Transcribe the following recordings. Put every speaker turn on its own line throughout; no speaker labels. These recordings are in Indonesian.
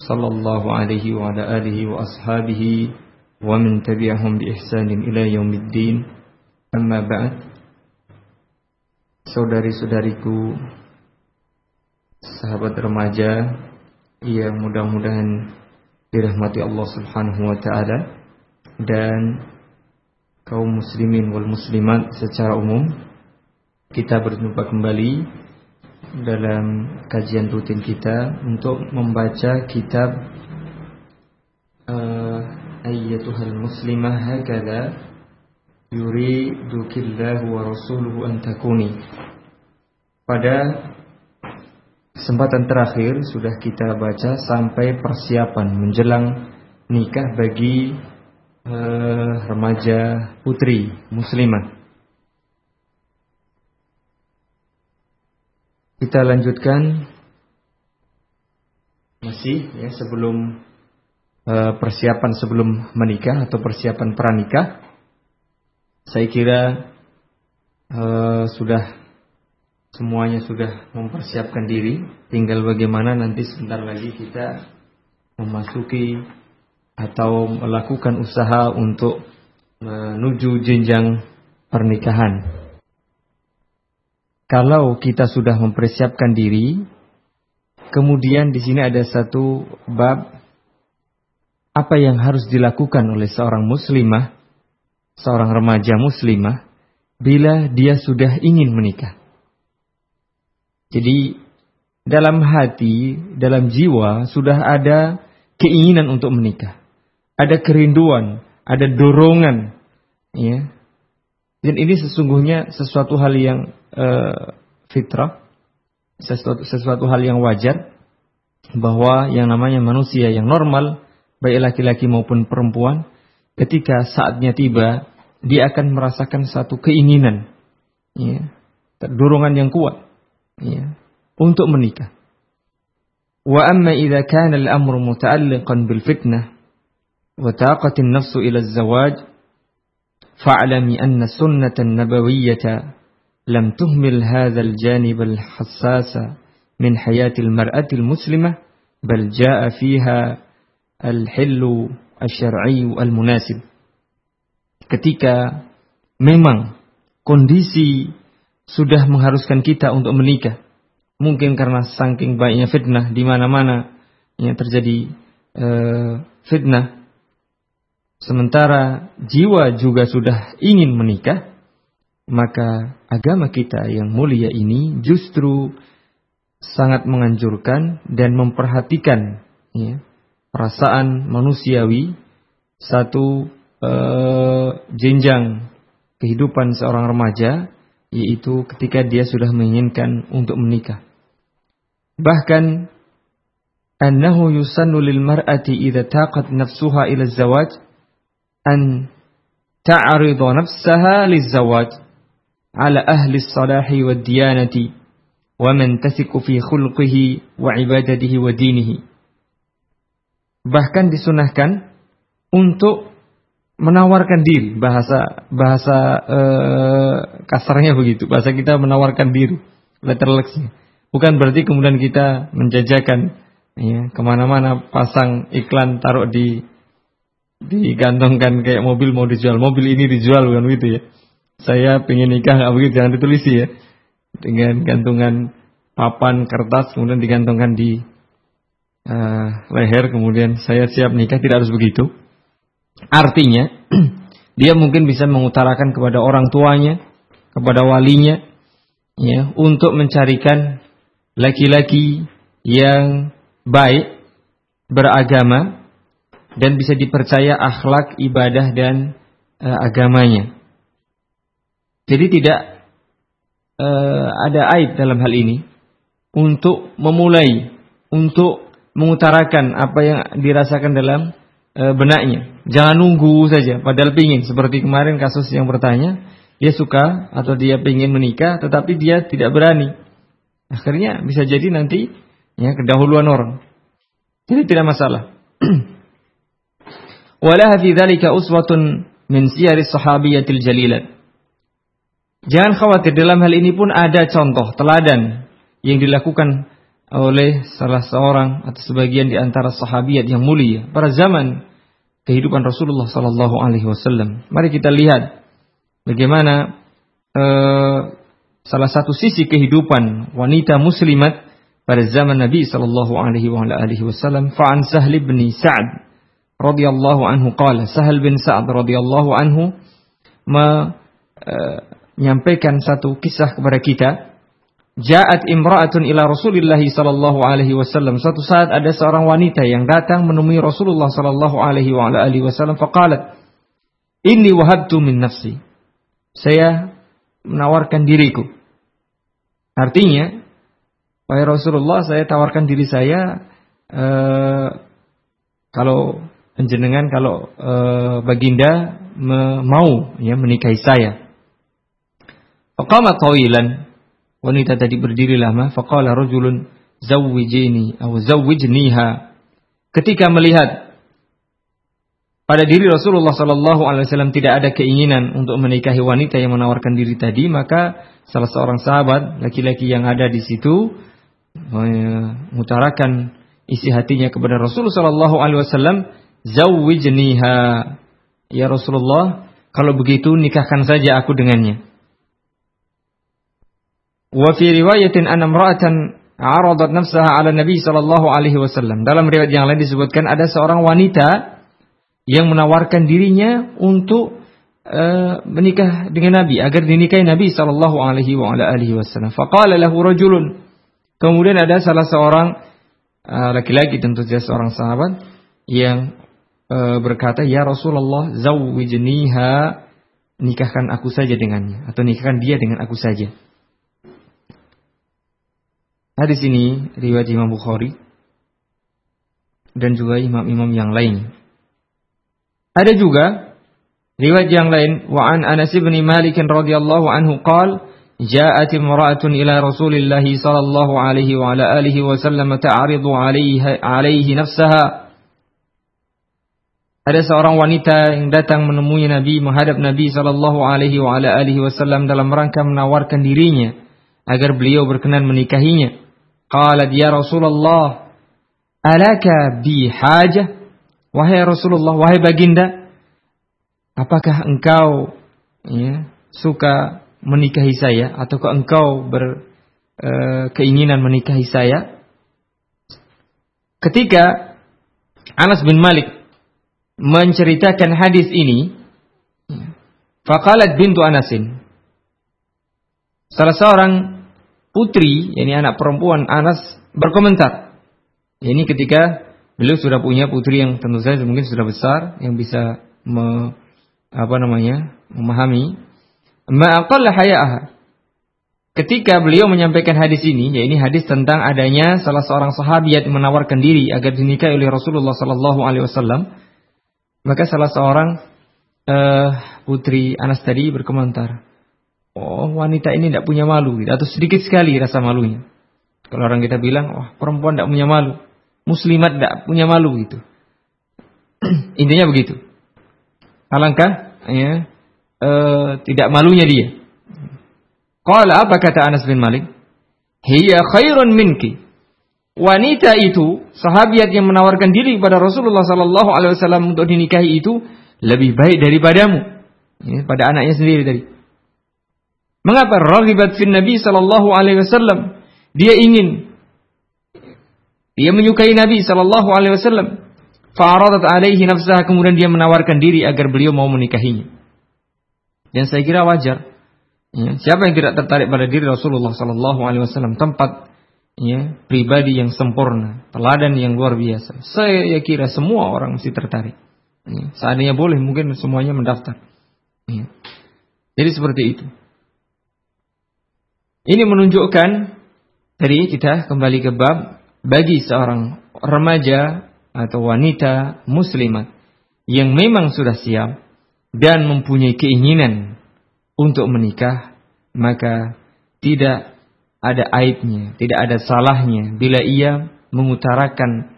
صلى الله عليه وعلى آله وأصحابه ومن تبعهم بإحسان إلى يوم الدين أما بعد Saudari-saudariku Sahabat remaja Yang mudah-mudahan Dirahmati Allah subhanahu wa ta'ala Dan Kaum muslimin wal muslimat Secara umum Kita berjumpa kembali dalam kajian rutin kita untuk membaca kitab uh, Ayyatuhal Muslimah Hakada Yuridukillahu wa Rasuluhu Antakuni Pada kesempatan terakhir sudah kita baca sampai persiapan menjelang nikah bagi uh, remaja putri muslimah Kita lanjutkan masih ya sebelum uh, persiapan sebelum menikah atau persiapan pranikah. Saya kira uh, sudah semuanya sudah mempersiapkan diri, tinggal bagaimana nanti sebentar lagi kita memasuki atau melakukan usaha untuk menuju jenjang pernikahan. Kalau kita sudah mempersiapkan diri, kemudian di sini ada satu bab apa yang harus dilakukan oleh seorang muslimah, seorang remaja muslimah bila dia sudah ingin menikah. Jadi dalam hati, dalam jiwa sudah ada keinginan untuk menikah. Ada kerinduan, ada dorongan, ya. Dan ini sesungguhnya sesuatu hal yang uh, fitrah, sesuatu, sesuatu hal yang wajar bahwa yang namanya manusia yang normal, baik laki-laki maupun perempuan, ketika saatnya tiba, dia akan merasakan satu keinginan, ya, dorongan yang kuat, ya, untuk menikah. Wa amma idza kana al-amru muta'alliqan bil fitnah wa taqat an-nafsu ila az-zawaj fa'lami anna sunnah an-nabawiyyah لم تهمل هذا الجانب الحساس من حياة المرأة المسلمة بل جاء فيها الحل الشرعي المناسب ketika memang kondisi sudah mengharuskan kita untuk menikah mungkin karena saking baiknya fitnah di mana-mana yang terjadi uh, fitnah sementara jiwa juga sudah ingin menikah maka agama kita yang mulia ini justru sangat menganjurkan dan memperhatikan ya, perasaan manusiawi satu uh, jenjang kehidupan seorang remaja yaitu ketika dia sudah menginginkan untuk menikah. Bahkan annahu yusannu lil mar'ati idza taqat nafsuha ila zawaj an ta'ridu nafsaha lizawaj ala ahli salahi wa diyanati wa man tasiku fi khulqihi wa ibadatihi wa dinihi. Bahkan disunahkan untuk menawarkan diri. Bahasa bahasa eh, kasarnya begitu. Bahasa kita menawarkan diri. Letter bukan berarti kemudian kita menjajakan ya ke mana-mana pasang iklan taruh di digantungkan kayak mobil mau dijual. Mobil ini dijual bukan gitu ya? Saya pengen nikah nggak begitu? Jangan ditulis ya. Dengan gantungan papan kertas kemudian digantungkan di uh, leher kemudian saya siap nikah. Tidak harus begitu. Artinya dia mungkin bisa mengutarakan kepada orang tuanya kepada walinya ya untuk mencarikan laki-laki yang baik beragama dan bisa dipercaya akhlak ibadah dan uh, agamanya jadi tidak uh, ada aib dalam hal ini untuk memulai, untuk mengutarakan apa yang dirasakan dalam uh, benaknya. Jangan nunggu saja, padahal pingin. Seperti kemarin kasus yang bertanya, dia suka atau dia pingin menikah, tetapi dia tidak berani. Akhirnya bisa jadi nanti ya kedahuluan orang. Jadi tidak masalah. Walaha fi dzalika uswatun min siyaris sahabiyatil jalilat. Jangan khawatir dalam hal ini pun ada contoh teladan yang dilakukan oleh salah seorang atau sebagian di antara sahabiat yang mulia pada zaman kehidupan Rasulullah sallallahu alaihi wasallam. Mari kita lihat bagaimana uh, salah satu sisi kehidupan wanita muslimat pada zaman Nabi sallallahu alaihi wasallam. Fa'an Sahl bin Sa'ad radhiyallahu anhu qala Sahal bin Sa'ad radhiyallahu anhu menyampaikan uh, satu kisah kepada kita Ja'at imra'atun ila Rasulillah sallallahu alaihi wasallam. Suatu saat ada seorang wanita yang datang menemui Rasulullah sallallahu alaihi wa alihi wasallam faqalat, "Inni wahabtu min nafsi." Saya menawarkan diriku. Artinya, wahai Rasulullah, saya tawarkan diri saya uh, kalau penjenengan kalau uh, baginda me mau ya menikahi saya. Faqama tawilan Wanita tadi berdiri lama, faqala rajulun zawwijini atau zawwijniha. Ketika melihat pada diri Rasulullah sallallahu alaihi wasallam tidak ada keinginan untuk menikahi wanita yang menawarkan diri tadi, maka salah seorang sahabat laki-laki yang ada di situ mengutarakan isi hatinya kepada Rasulullah sallallahu alaihi wasallam, zawwijniha. Ya Rasulullah, kalau begitu nikahkan saja aku dengannya. Wa fi riwayatin anna imra'atan 'aradat nafsaha 'ala Nabi sallallahu alaihi wasallam. Dalam riwayat yang lain disebutkan ada seorang wanita yang menawarkan dirinya untuk uh, menikah dengan Nabi agar dinikahi Nabi sallallahu alaihi wa ala alihi wasallam. Faqala lahu rajulun. Kemudian ada salah seorang uh, laki-laki tentu saja seorang sahabat yang uh, berkata, "Ya Rasulullah, zawwijniha." Nikahkan aku saja dengannya atau nikahkan dia dengan aku saja. Hadis ini riwayat Imam Bukhari dan juga imam-imam yang lain. Ada juga riwayat yang lain wa an Anas bin Malik radhiyallahu anhu qala جاءت امرأة إلى رسول الله صلى الله عليه وعلى آله وسلم تعرض عليه, عليه نفسها ada seorang wanita yang datang menemui Nabi menghadap Nabi sallallahu alaihi wasallam dalam rangka menawarkan dirinya agar beliau berkenan menikahinya. Qalat ya Rasulullah, alaka bi hajah? Wahai Rasulullah, wahai baginda, apakah engkau ya, suka menikahi saya ataukah engkau berkeinginan e, menikahi saya? Ketika Anas bin Malik menceritakan hadis ini, faqalat bintu Anasin. Salah seorang putri, ini anak perempuan Anas berkomentar. Ini ketika beliau sudah punya putri yang tentu saja mungkin sudah besar yang bisa me, apa namanya memahami haya'aha. Ketika beliau menyampaikan hadis ini, ya ini hadis tentang adanya salah seorang sahabat yang menawarkan diri agar dinikahi oleh Rasulullah Sallallahu Alaihi Wasallam, maka salah seorang uh, putri Anas tadi berkomentar, oh wanita ini tidak punya malu gitu. atau sedikit sekali rasa malunya. Kalau orang kita bilang, wah perempuan tidak punya malu, muslimat tidak punya malu gitu. Intinya begitu. Alangkah ya, e, tidak malunya dia. Kalau apa kata Anas bin Malik? Hiya khairun minki. Wanita itu, sahabiat yang menawarkan diri kepada Rasulullah Sallallahu Alaihi Wasallam untuk dinikahi itu lebih baik daripadamu. Ya, pada anaknya sendiri tadi. Mengapa raghibat fin Nabi sallallahu alaihi wasallam? Dia ingin dia menyukai Nabi sallallahu alaihi wasallam. Fa'aradat alaihi nafsaha kemudian dia menawarkan diri agar beliau mau menikahinya. Dan saya kira wajar. Ya, siapa yang tidak tertarik pada diri Rasulullah sallallahu alaihi wasallam tempat ya, pribadi yang sempurna, teladan yang luar biasa. Saya kira semua orang mesti tertarik. Ya, seandainya boleh mungkin semuanya mendaftar. Ya. Jadi seperti itu. Ini menunjukkan dari kita kembali ke bab bagi seorang remaja atau wanita muslimat yang memang sudah siap dan mempunyai keinginan untuk menikah, maka tidak ada aibnya, tidak ada salahnya bila ia mengutarakan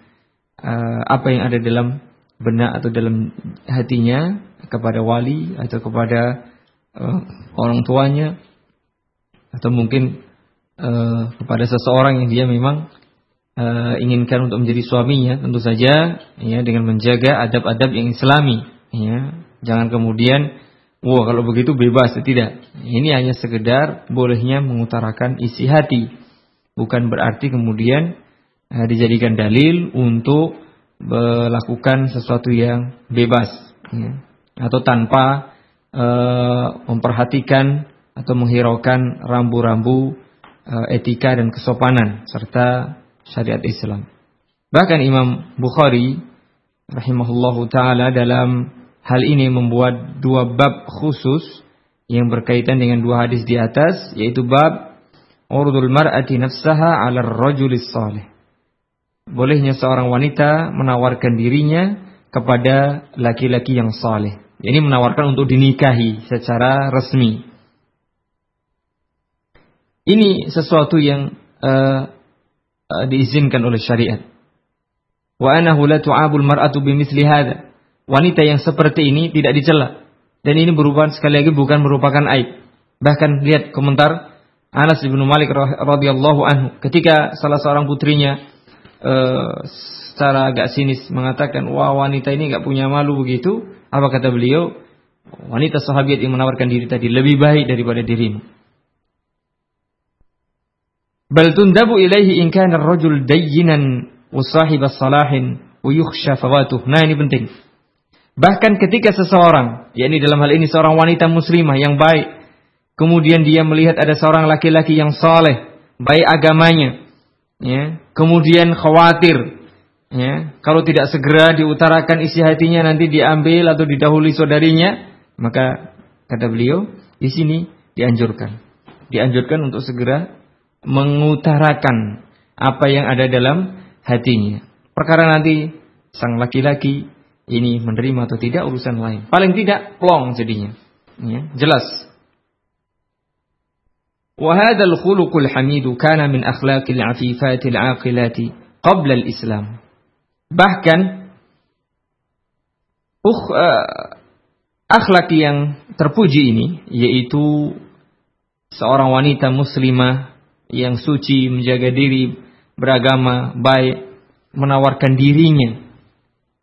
uh, apa yang ada dalam benak atau dalam hatinya kepada wali atau kepada uh, orang tuanya atau mungkin uh, kepada seseorang yang dia memang uh, inginkan untuk menjadi suaminya tentu saja ya dengan menjaga adab-adab yang islami ya. Jangan kemudian wah kalau begitu bebas tidak ini hanya sekedar bolehnya mengutarakan isi hati bukan berarti kemudian uh, dijadikan dalil untuk melakukan sesuatu yang bebas ya. atau tanpa uh, memperhatikan atau menghiraukan rambu-rambu uh, etika dan kesopanan serta syariat Islam. Bahkan Imam Bukhari rahimahullahu taala dalam hal ini membuat dua bab khusus yang berkaitan dengan dua hadis di atas yaitu bab urdul mar'ati nafsaha 'ala ar-rajulis salih. Bolehnya seorang wanita menawarkan dirinya kepada laki-laki yang saleh. Ini menawarkan untuk dinikahi secara resmi. Ini sesuatu yang uh, uh, diizinkan oleh syariat. Wa anahu la tu'abul mar'atu bimithli hadha. Wanita yang seperti ini tidak dicela. Dan ini berupa sekali lagi bukan merupakan aib. Bahkan lihat komentar Anas bin Malik radhiyallahu anhu ketika salah seorang putrinya uh, secara agak sinis mengatakan, "Wah, wanita ini nggak punya malu begitu." Apa kata beliau? Wanita sahabat yang menawarkan diri tadi lebih baik daripada dirimu. Bal tundabu ilaihi in kana ar-rajul dayyinan wa sahibas salahin wa yukhsha fawatuh. Nah, ini penting. Bahkan ketika seseorang, yakni dalam hal ini seorang wanita muslimah yang baik, kemudian dia melihat ada seorang laki-laki yang saleh, baik agamanya, ya, kemudian khawatir, ya, kalau tidak segera diutarakan isi hatinya nanti diambil atau didahului saudarinya, maka kata beliau di sini dianjurkan, dianjurkan untuk segera mengutarakan apa yang ada dalam hatinya. Perkara nanti sang laki-laki ini menerima atau tidak urusan lain. Paling tidak plong jadinya. Ya, jelas. وهذا الخلق الحميد كان من أخلاق العفيفات العاقلات قبل الإسلام. Bahkan uh, akhlak yang terpuji ini yaitu seorang wanita muslimah yang suci, menjaga diri, beragama, baik, menawarkan dirinya,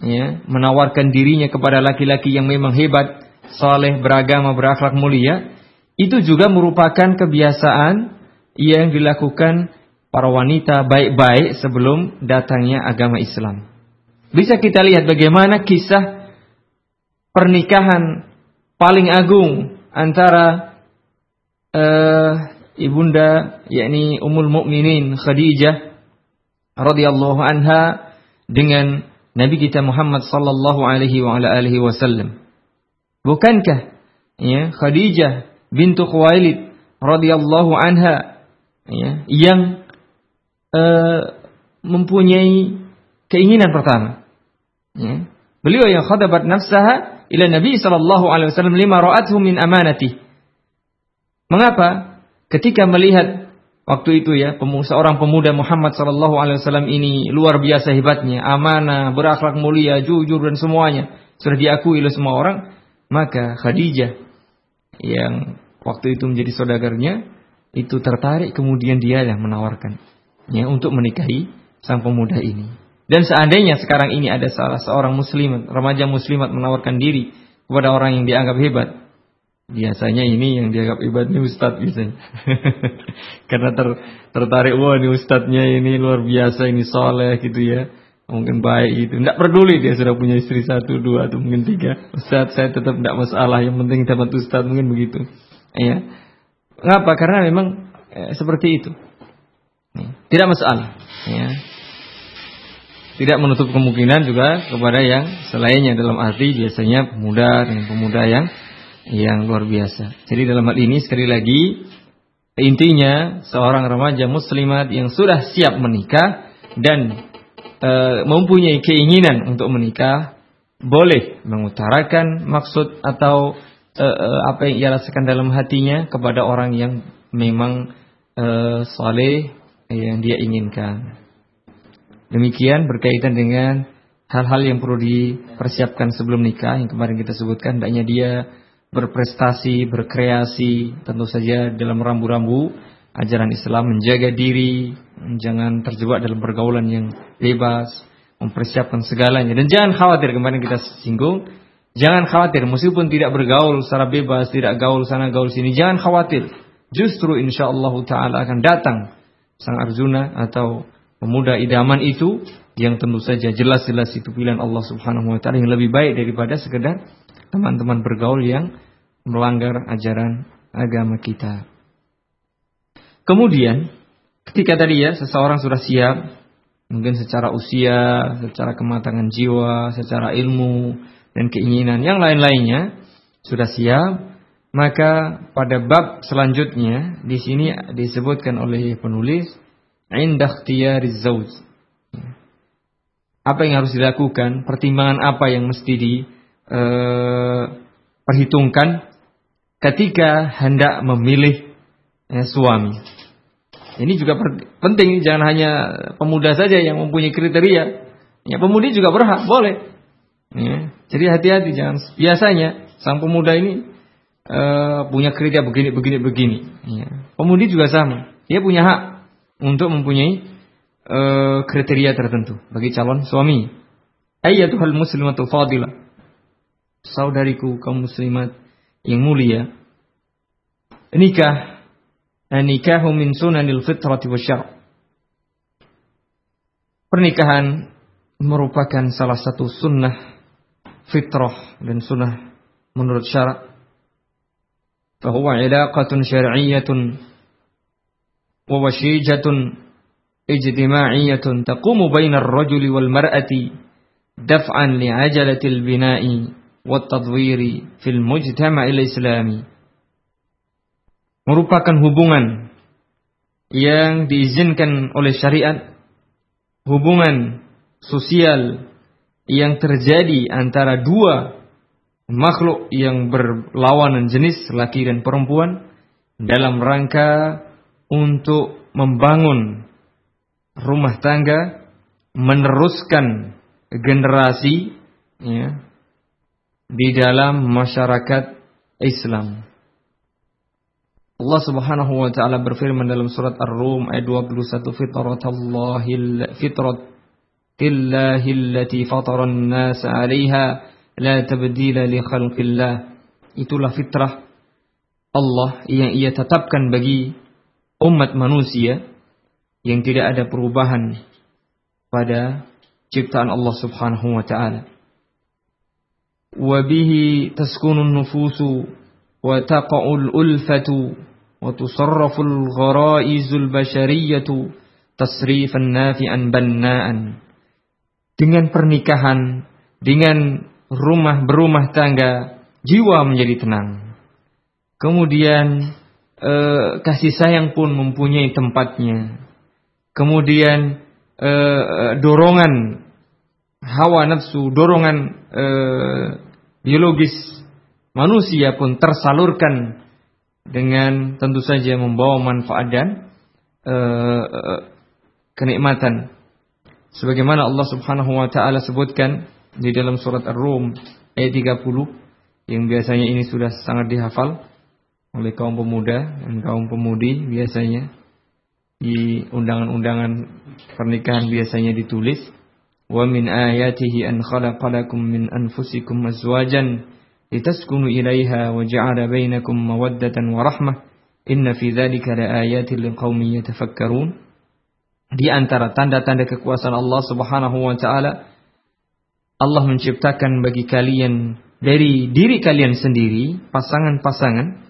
ya, menawarkan dirinya kepada laki-laki yang memang hebat, saleh, beragama, berakhlak mulia, itu juga merupakan kebiasaan yang dilakukan para wanita baik-baik sebelum datangnya agama Islam. Bisa kita lihat bagaimana kisah pernikahan paling agung antara uh, ibunda yakni Ummul Mukminin Khadijah radhiyallahu anha dengan Nabi kita Muhammad sallallahu alaihi wa ala alihi wasallam. Bukankah ya Khadijah bintu Khuwailid radhiyallahu anha ya yang uh, mempunyai keinginan pertama. Ya. Beliau yang khadabat nafsaha ila Nabi sallallahu alaihi wasallam lima ra'athu min amanati. Mengapa? ketika melihat waktu itu ya seorang pemuda Muhammad Shallallahu Alaihi Wasallam ini luar biasa hebatnya, amanah, berakhlak mulia, jujur dan semuanya sudah diakui oleh semua orang, maka Khadijah yang waktu itu menjadi saudagarnya itu tertarik kemudian dia yang menawarkan ya untuk menikahi sang pemuda ini. Dan seandainya sekarang ini ada salah seorang muslimat, remaja muslimat menawarkan diri kepada orang yang dianggap hebat, Biasanya ini yang dianggap ibadahnya ustadz biasanya. Karena ter, tertarik, wah ini ustadznya ini luar biasa, ini soleh gitu ya. Mungkin baik gitu. Tidak peduli dia sudah punya istri satu, dua, atau mungkin tiga. Ustadz saya tetap tidak masalah, yang penting dapat ustadz mungkin begitu. Ya. Kenapa? Karena memang eh, seperti itu. Tidak masalah. Ya. Tidak menutup kemungkinan juga kepada yang selainnya dalam arti biasanya pemuda dengan pemuda yang yang luar biasa. Jadi dalam hal ini sekali lagi intinya seorang remaja muslimat yang sudah siap menikah dan e, mempunyai keinginan untuk menikah boleh mengutarakan maksud atau uh, uh, apa yang ia rasakan dalam hatinya kepada orang yang memang uh, saleh yang dia inginkan. Demikian berkaitan dengan hal-hal yang perlu dipersiapkan sebelum nikah yang kemarin kita sebutkan hendaknya dia berprestasi, berkreasi, tentu saja dalam rambu-rambu ajaran Islam menjaga diri, jangan terjebak dalam pergaulan yang bebas, mempersiapkan segalanya dan jangan khawatir kemarin kita singgung, jangan khawatir meskipun tidak bergaul secara bebas, tidak gaul sana gaul sini, jangan khawatir. Justru insya Allah taala akan datang sang Arjuna atau pemuda idaman itu yang tentu saja jelas-jelas itu pilihan Allah Subhanahu wa taala yang lebih baik daripada sekedar teman-teman bergaul yang melanggar ajaran agama kita. Kemudian ketika tadi ya seseorang sudah siap mungkin secara usia, secara kematangan jiwa, secara ilmu dan keinginan yang lain-lainnya sudah siap, maka pada bab selanjutnya di sini disebutkan oleh penulis indah zauj. Apa yang harus dilakukan, pertimbangan apa yang mesti diperhitungkan eh, ketika hendak memilih ya, suami. Ini juga penting, jangan hanya pemuda saja yang mempunyai kriteria. Ya, pemudi juga berhak, boleh. Ya, jadi hati-hati jangan biasanya sang pemuda ini uh, punya kriteria begini, begini, begini. Ya. Pemudi juga sama, dia punya hak untuk mempunyai uh, kriteria tertentu bagi calon suami. Ayyatuhal muslimatul fadilah. Saudariku kaum muslimat yang mulia. Nikah Nikahu min sunanil fitrati wasyar. Pernikahan merupakan salah satu sunnah fitrah dan sunnah menurut syarak. Fahuwa ilaqatun syar'iyyatun wa washijatun ijtima'iyyatun taqumu bainar rajuli wal mar'ati daf'an li'ajalatil bina'i tadwiri fil mujtama'il islami merupakan hubungan yang diizinkan oleh syariat, hubungan sosial yang terjadi antara dua makhluk yang berlawanan jenis laki dan perempuan dalam rangka untuk membangun rumah tangga, meneruskan generasi ya, di dalam masyarakat Islam. Allah Subhanahu wa taala berfirman dalam surat Ar-Rum ayat 21 fitratallahi fitratillahi allati fatara an-nas 'alaiha la tabdila li khalqillah itulah fitrah Allah yang ia tetapkan bagi umat manusia yang tidak ada perubahan pada ciptaan Allah Subhanahu wa taala wa bihi taskunun nufusu wa taqa'ul ulfatu وتصرف الغرائز البشرية تصريفا نافعا بناء dengan pernikahan dengan rumah berumah tangga jiwa menjadi tenang kemudian eh, kasih sayang pun mempunyai tempatnya kemudian eh, dorongan hawa nafsu dorongan eh, biologis manusia pun tersalurkan dengan tentu saja membawa manfaat dan uh, kenikmatan. Sebagaimana Allah Subhanahu wa taala sebutkan di dalam surat Ar-Rum ayat 30 yang biasanya ini sudah sangat dihafal oleh kaum pemuda dan kaum pemudi biasanya di undangan-undangan pernikahan biasanya ditulis ayatihi an khalaqalakum min anfusikum azwajan litaskunu ilaiha wa ja'ala bainakum mawaddatan wa rahmah. Inna fi dzalika laayatin liqaumin yatafakkarun. Di antara tanda-tanda kekuasaan Allah Subhanahu wa taala Allah menciptakan bagi kalian dari diri kalian sendiri pasangan-pasangan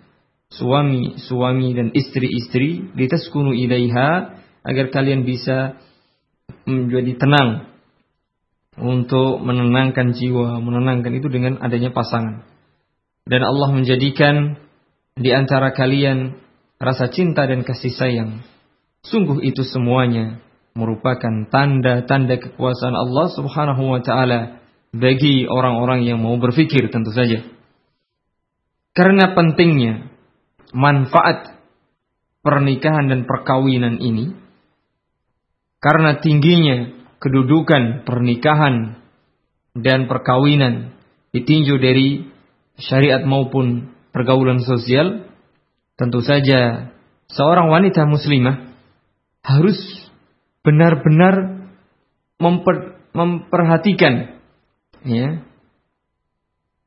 suami-suami dan istri-istri litaskunu ilaiha agar kalian bisa menjadi tenang untuk menenangkan jiwa, menenangkan itu dengan adanya pasangan dan Allah menjadikan di antara kalian rasa cinta dan kasih sayang. Sungguh itu semuanya merupakan tanda-tanda kekuasaan Allah Subhanahu wa taala bagi orang-orang yang mau berpikir tentu saja. Karena pentingnya manfaat pernikahan dan perkawinan ini, karena tingginya kedudukan pernikahan dan perkawinan ditinjau dari syariat maupun pergaulan sosial, tentu saja seorang wanita muslimah harus benar-benar memper, memperhatikan ya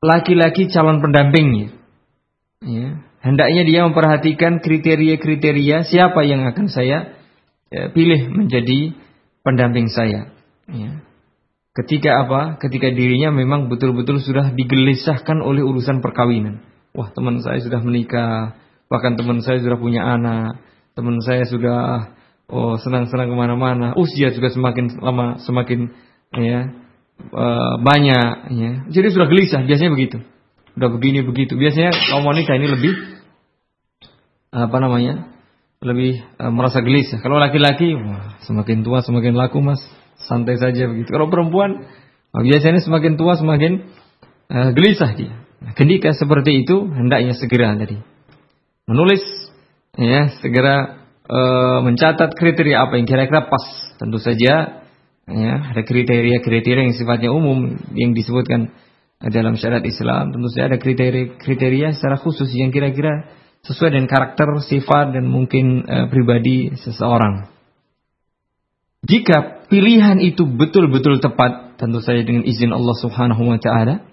laki-laki calon pendampingnya. Ya, hendaknya dia memperhatikan kriteria-kriteria siapa yang akan saya ya, pilih menjadi pendamping saya. Ya. Ketika apa? Ketika dirinya memang betul-betul sudah digelisahkan oleh urusan perkawinan. Wah teman saya sudah menikah, bahkan teman saya sudah punya anak, teman saya sudah oh senang-senang ke mana-mana, usia juga semakin lama semakin ya uh, banyak, ya. Jadi sudah gelisah, biasanya begitu. Udah begini begitu. Biasanya kaum wanita ini lebih apa namanya? Lebih uh, merasa gelisah. Kalau laki-laki, semakin tua semakin laku mas, santai saja begitu. Kalau perempuan, biasanya semakin tua semakin uh, gelisah dia. Nah, ketika seperti itu hendaknya segera tadi menulis ya segera e, mencatat kriteria apa yang kira-kira pas. Tentu saja ya ada kriteria-kriteria yang sifatnya umum yang disebutkan dalam syariat Islam. Tentu saja ada kriteria-kriteria secara khusus yang kira-kira sesuai dengan karakter, sifat dan mungkin e, pribadi seseorang. Jika pilihan itu betul-betul tepat, tentu saja dengan izin Allah Subhanahu wa taala,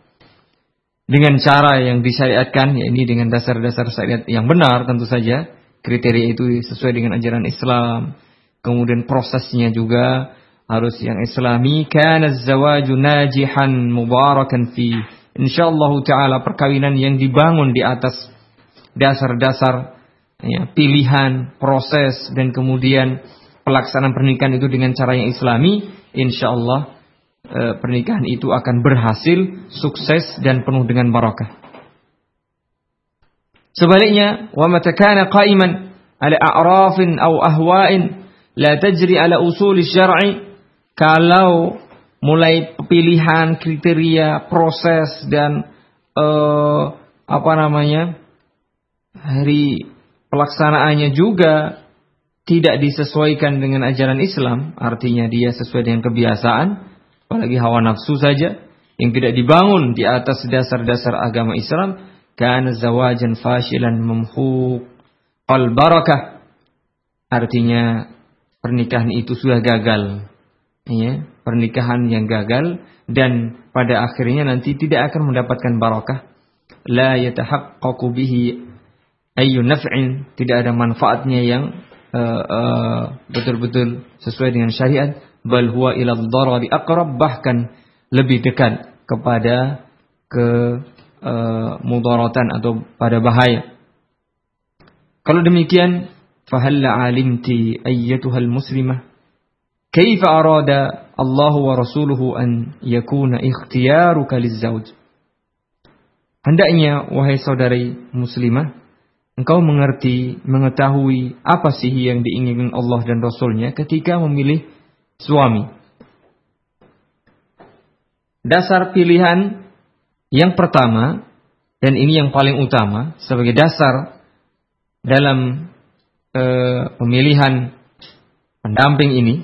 dengan cara yang disyariatkan, ya ini dengan dasar-dasar syariat yang benar tentu saja. Kriteria itu sesuai dengan ajaran Islam. Kemudian prosesnya juga harus yang islami. Kana zawaju najihan mubarakan fi. Insyaallah taala perkawinan yang dibangun di atas dasar-dasar ya, pilihan, proses dan kemudian pelaksanaan pernikahan itu dengan cara yang islami, insyaallah e, pernikahan itu akan berhasil, sukses dan penuh dengan barakah. Sebaliknya, wa mata kana qa'iman ala a'rafin aw ahwa'in la tajri ala usul syar'i kalau mulai pilihan, kriteria, proses dan e, apa namanya? Hari pelaksanaannya juga tidak disesuaikan dengan ajaran Islam, artinya dia sesuai dengan kebiasaan, apalagi hawa nafsu saja yang tidak dibangun di atas dasar-dasar agama Islam. Kan zawajan fashilan memhu al barakah. Artinya pernikahan itu sudah gagal. Ya pernikahan yang gagal dan pada akhirnya nanti tidak akan mendapatkan barakah. La yatahaqqaqu bihi ayyu naf'in tidak ada manfaatnya yang uh, uh, betul-betul sesuai dengan syariat bal huwa ila dharari aqrab bahkan lebih dekat kepada ke uh, mudaratan atau pada bahaya. Kalau demikian, fahalla alimti ayyatuhal muslimah kaifa arada Allah wa rasuluhu an yakuna ikhtiyaruka lizawj. Hendaknya wahai saudari muslimah engkau mengerti, mengetahui apa sih yang diinginkan Allah dan Rasulnya ketika memilih suami. Dasar pilihan yang pertama dan ini yang paling utama sebagai dasar dalam e, pemilihan pendamping ini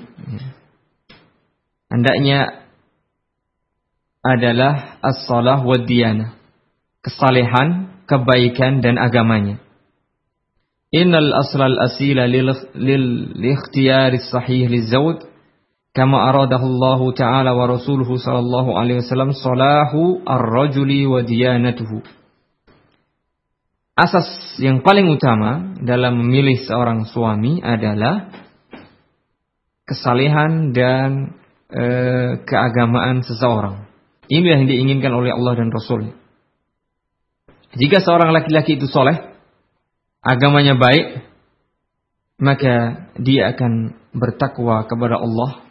hendaknya adalah as-salah wa diyana kesalehan, kebaikan dan agamanya. Innal aslal asila lil, lil ikhtiyari sahih lizawj kama aradahu taala wa rasuluhu sallallahu alaihi wasallam salahu ar-rajuli wa diyanatuhu. Asas yang paling utama dalam memilih seorang suami adalah kesalehan dan e, keagamaan seseorang. Inilah yang diinginkan oleh Allah dan Rasul. Jika seorang laki-laki itu soleh, agamanya baik, maka dia akan bertakwa kepada Allah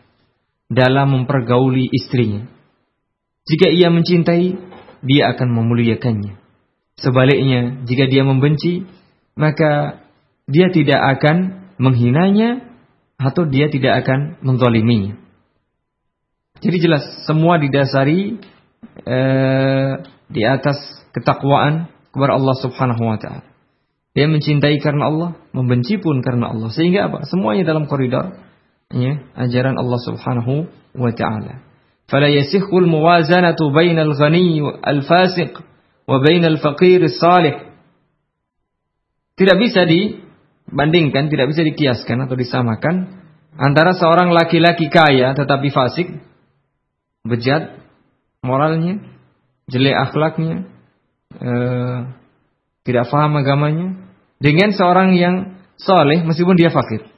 dalam mempergauli istrinya. Jika ia mencintai, dia akan memuliakannya. Sebaliknya, jika dia membenci, maka dia tidak akan menghinanya atau dia tidak akan menzaliminya. Jadi jelas semua didasari eh, di atas ketakwaan kepada Allah Subhanahu wa taala. Dia mencintai karena Allah, membenci pun karena Allah. Sehingga apa? Semuanya dalam koridor ya, ajaran Allah Subhanahu wa taala. Fala yasikhul muwazanatu bainal ghani al fasiq wa bainal faqir salih. Tidak bisa dibandingkan, tidak bisa dikiaskan atau disamakan antara seorang laki-laki kaya tetapi fasik, bejat moralnya, jelek akhlaknya, eh, tidak paham agamanya, dengan seorang yang soleh meskipun dia fakir.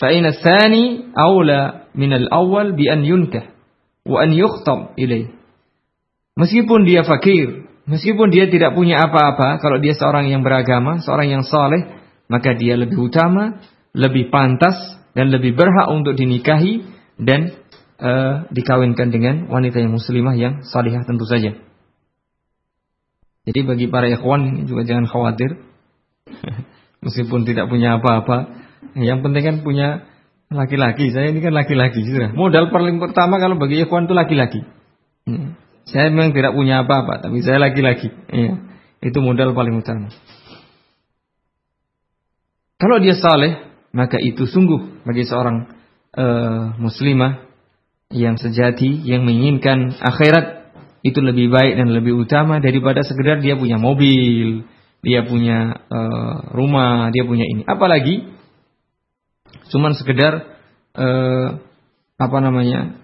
Fa'ina tsani aula min al-awwal bi an yunkah wa an yukhtab. Meskipun dia fakir, meskipun dia tidak punya apa-apa, kalau dia seorang yang beragama, seorang yang soleh, maka dia lebih utama, lebih pantas, dan lebih berhak untuk dinikahi dan uh, dikawinkan dengan wanita yang muslimah yang salihah tentu saja. Jadi bagi para ikhwan juga jangan khawatir Meskipun tidak punya apa-apa, yang penting kan punya laki-laki. Saya ini kan laki-laki sudah. Modal paling pertama kalau bagi ikhwan itu laki-laki. Hmm. Saya memang tidak punya apa-apa, tapi saya laki-laki. Ya. Itu modal paling utama. Kalau dia saleh, maka itu sungguh bagi seorang uh, muslimah yang sejati, yang menginginkan akhirat itu lebih baik dan lebih utama daripada sekedar dia punya mobil, dia punya uh, rumah, dia punya ini. Apalagi cuman sekedar uh, apa namanya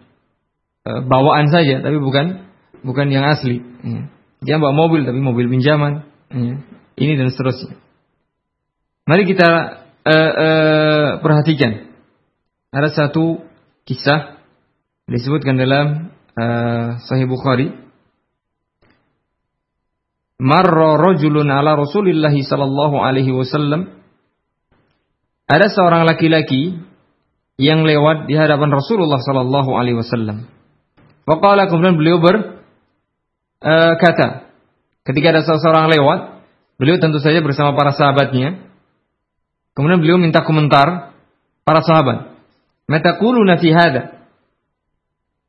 uh, bawaan saja, tapi bukan bukan yang asli. Ya. Dia bawa mobil tapi mobil pinjaman, ya. ini dan seterusnya. Mari kita uh, uh, perhatikan. Ada satu kisah disebutkan dalam uh, Sahih Bukhari marra rajulun ala Rasulillah sallallahu alaihi wasallam ada seorang laki-laki yang lewat di hadapan Rasulullah sallallahu alaihi wasallam. Faqala kemudian beliau berkata, uh, ketika ada seseorang lewat, beliau tentu saja bersama para sahabatnya. Kemudian beliau minta komentar para sahabat. Mataquluna fi hada?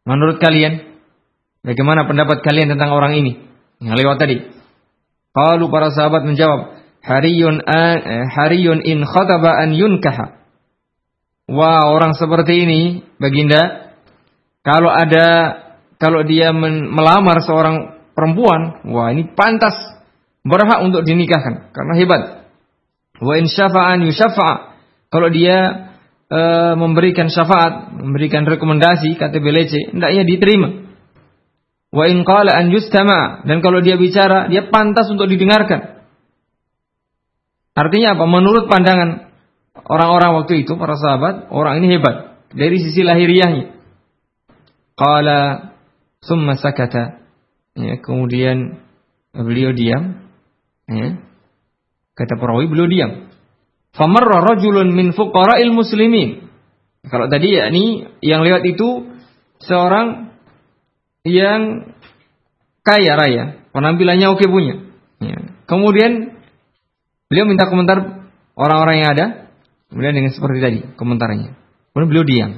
Menurut kalian, bagaimana pendapat kalian tentang orang ini yang lewat tadi? Qalu para sahabat menjawab, Hariyun an, eh, hariyun in khataba an yunkaha. Wah, orang seperti ini, Baginda, kalau ada kalau dia melamar seorang perempuan, wah ini pantas berhak untuk dinikahkan karena hebat. Wa in syafa'an yusyafa'. Kalau dia e, memberikan syafaat, memberikan rekomendasi kata BLC, hendaknya diterima. Wa in qala an yustama dan kalau dia bicara dia pantas untuk didengarkan. Artinya apa? Menurut pandangan orang-orang waktu itu para sahabat, orang ini hebat dari sisi lahiriahnya. Qala summa sakata. Ya, kemudian beliau diam. Ya. Kata perawi beliau diam. Famarra rajulun min fuqara'il muslimin. Kalau tadi ya ini yang lewat itu seorang yang kaya raya, penampilannya oke punya. Ya. Kemudian beliau minta komentar orang-orang yang ada, kemudian dengan seperti tadi komentarnya. Kemudian beliau diam.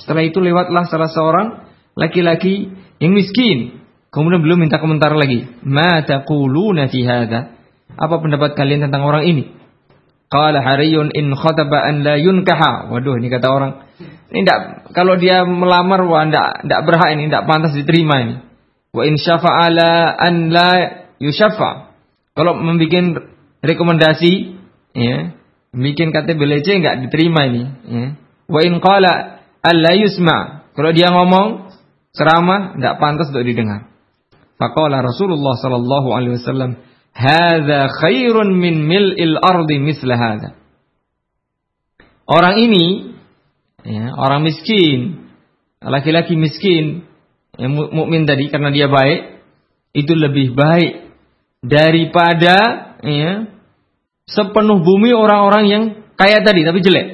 Setelah itu lewatlah salah seorang laki-laki yang miskin. Kemudian beliau minta komentar lagi. Ma taquluna? Apa pendapat kalian tentang orang ini? Qala hariyun in khataba an la yunkaha. Waduh, ini kata orang ini tidak kalau dia melamar wah tidak tidak berhak ini, tidak pantas diterima ini. Wa in syafa'ala an la yushafa. Kalau membuat rekomendasi ya, bikin KTP BLC enggak diterima ini, ya. Wa in qala alla yusma. Kalau dia ngomong ceramah tidak pantas untuk didengar. Faqala Rasulullah sallallahu alaihi wasallam, "Hadza khairun min mil'il ardi hadza." Orang ini ya, orang miskin, laki-laki miskin, yang mukmin tadi karena dia baik, itu lebih baik daripada ya, sepenuh bumi orang-orang yang kaya tadi tapi jelek.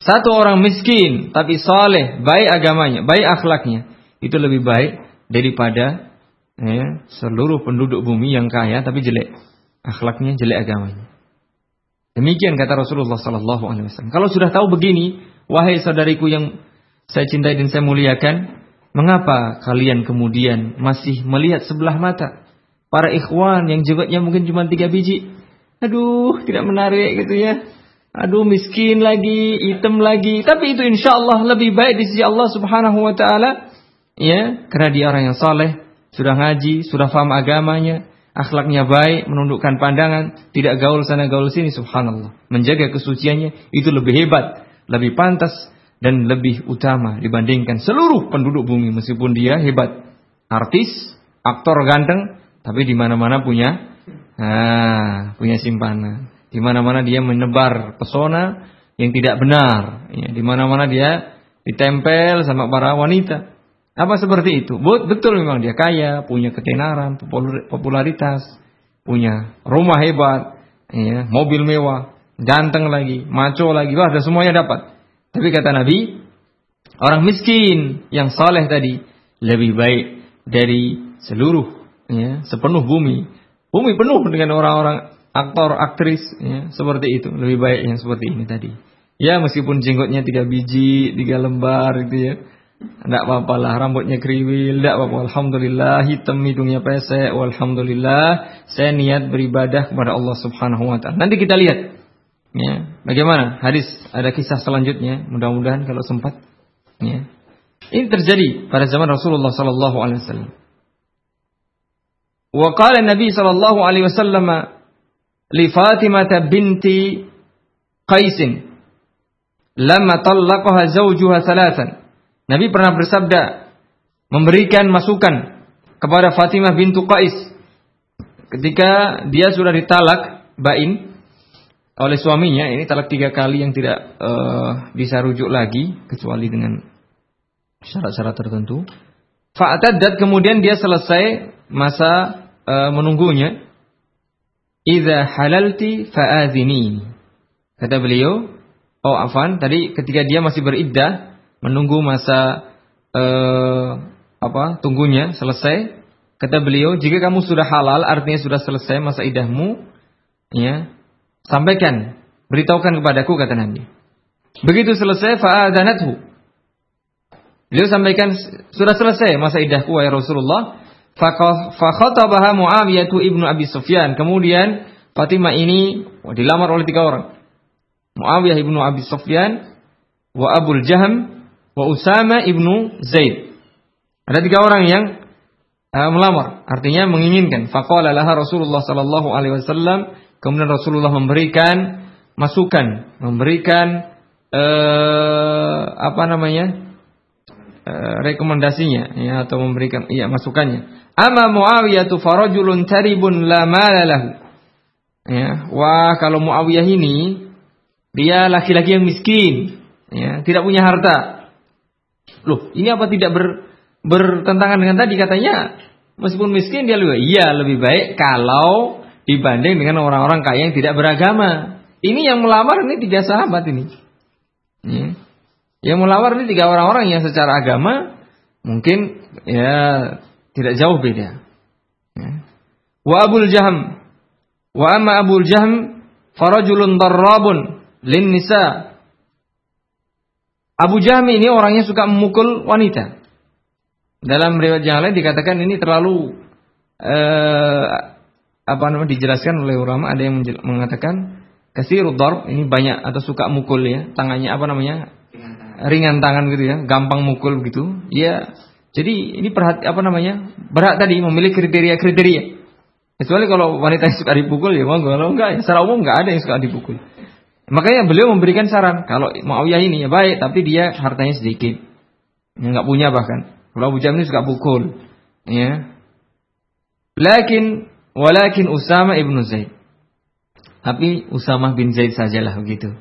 Satu orang miskin tapi soleh, baik agamanya, baik akhlaknya, itu lebih baik daripada ya, seluruh penduduk bumi yang kaya tapi jelek akhlaknya, jelek agamanya. Demikian kata Rasulullah Sallallahu Alaihi Wasallam. Kalau sudah tahu begini, wahai saudariku yang saya cintai dan saya muliakan, Mengapa kalian kemudian masih melihat sebelah mata? Para ikhwan yang jebatnya mungkin cuma tiga biji. Aduh, tidak menarik gitu ya. Aduh, miskin lagi, hitam lagi. Tapi itu insya Allah lebih baik di sisi Allah subhanahu wa ta'ala. Ya, karena dia orang yang soleh, sudah ngaji, sudah faham agamanya, akhlaknya baik, menundukkan pandangan, tidak gaul sana gaul sini, subhanallah. Menjaga kesuciannya itu lebih hebat, lebih pantas, dan lebih utama dibandingkan seluruh penduduk bumi meskipun dia hebat. Artis, aktor ganteng, tapi di mana-mana punya ah, punya simpanan. Di mana-mana dia menebar pesona yang tidak benar. Ya, di mana-mana dia ditempel sama para wanita. Apa seperti itu? Betul memang dia kaya, punya ketenaran, popularitas, punya rumah hebat, ya, mobil mewah, ganteng lagi, maco lagi, wah, ada semuanya dapat. Tapi kata Nabi, orang miskin yang saleh tadi lebih baik dari seluruh ya, sepenuh bumi. Bumi penuh dengan orang-orang aktor, aktris, ya, seperti itu. Lebih baik yang seperti ini tadi. Ya meskipun jenggotnya tiga biji, tiga lembar gitu ya. Tidak apa-apa lah, rambutnya kriwil, tidak apa-apa. Alhamdulillah, hitam hidungnya pesek, Alhamdulillah, saya niat beribadah kepada Allah subhanahu wa ta'ala. Nanti kita lihat. Ya, bagaimana hadis ada kisah selanjutnya, mudah-mudahan kalau sempat. Ya. Ini terjadi pada zaman Rasulullah sallallahu alaihi wasallam. Wa qala Nabi sallallahu alaihi wasallam li Fatimah binti Qais lama talaqaha zawjuha thalathan. Nabi pernah bersabda memberikan masukan kepada Fatimah bintu Qais ketika dia sudah ditalak bain oleh suaminya ini talak tiga kali yang tidak uh, bisa rujuk lagi kecuali dengan syarat-syarat tertentu. Fa'atadat kemudian dia selesai masa uh, menunggunya Iza halalti fa'adhini. Kata beliau, oh afan, tadi ketika dia masih beriddah, menunggu masa eh, apa tunggunya selesai, kata beliau, jika kamu sudah halal, artinya sudah selesai masa idahmu, ya, sampaikan, beritahukan kepadaku kata Nabi. Begitu selesai, fa'adhanathu. Beliau sampaikan, sudah selesai masa idahku, wahai Rasulullah, Fakhatabaha Muawiyah ibnu Abi Sufyan. Kemudian Fatimah ini dilamar oleh tiga orang. Muawiyah ibnu Abi Sufyan, wa Abul Jaham, wa Usama ibnu Zaid. Ada tiga orang yang uh, melamar, artinya menginginkan. Faqala laha Rasulullah sallallahu alaihi wasallam, kemudian Rasulullah memberikan masukan, memberikan uh, apa namanya? Uh, rekomendasinya ya atau memberikan iya masukannya Ama Muawiyah tu farajulun taribun la malalah. Ya, wah kalau Muawiyah ini dia laki-laki yang miskin, ya, tidak punya harta. Loh, ini apa tidak ber, bertentangan dengan tadi katanya meskipun miskin dia lebih iya lebih baik kalau dibanding dengan orang-orang kaya yang tidak beragama. Ini yang melamar ini tiga sahabat ini. Ya. Yang melamar ini tiga orang-orang yang secara agama mungkin ya tidak jauh beda. Ya. Wa Abul Jaham. Wa amma Abul Jaham farajulun darrabun lin nisa. Abu Jaham ini orangnya suka memukul wanita. Dalam riwayat yang lain dikatakan ini terlalu eh, apa namanya dijelaskan oleh ulama ada yang mengatakan kasirud darb ini banyak atau suka mukul ya tangannya apa namanya ringan tangan, ringan tangan gitu ya gampang mukul begitu ya jadi ini perhati apa namanya? Berhak tadi memilih kriteria-kriteria. Kecuali kalau wanita yang suka dipukul ya monggo, kalau enggak ya secara umum enggak ada yang suka dipukul. Makanya beliau memberikan saran kalau Muawiyah ini ya baik tapi dia hartanya sedikit. Ya, enggak punya bahkan. Kalau Abu Jam ini suka pukul. Ya. Lakin walakin Usama ibnu Zaid. Tapi Usama bin Zaid sajalah begitu.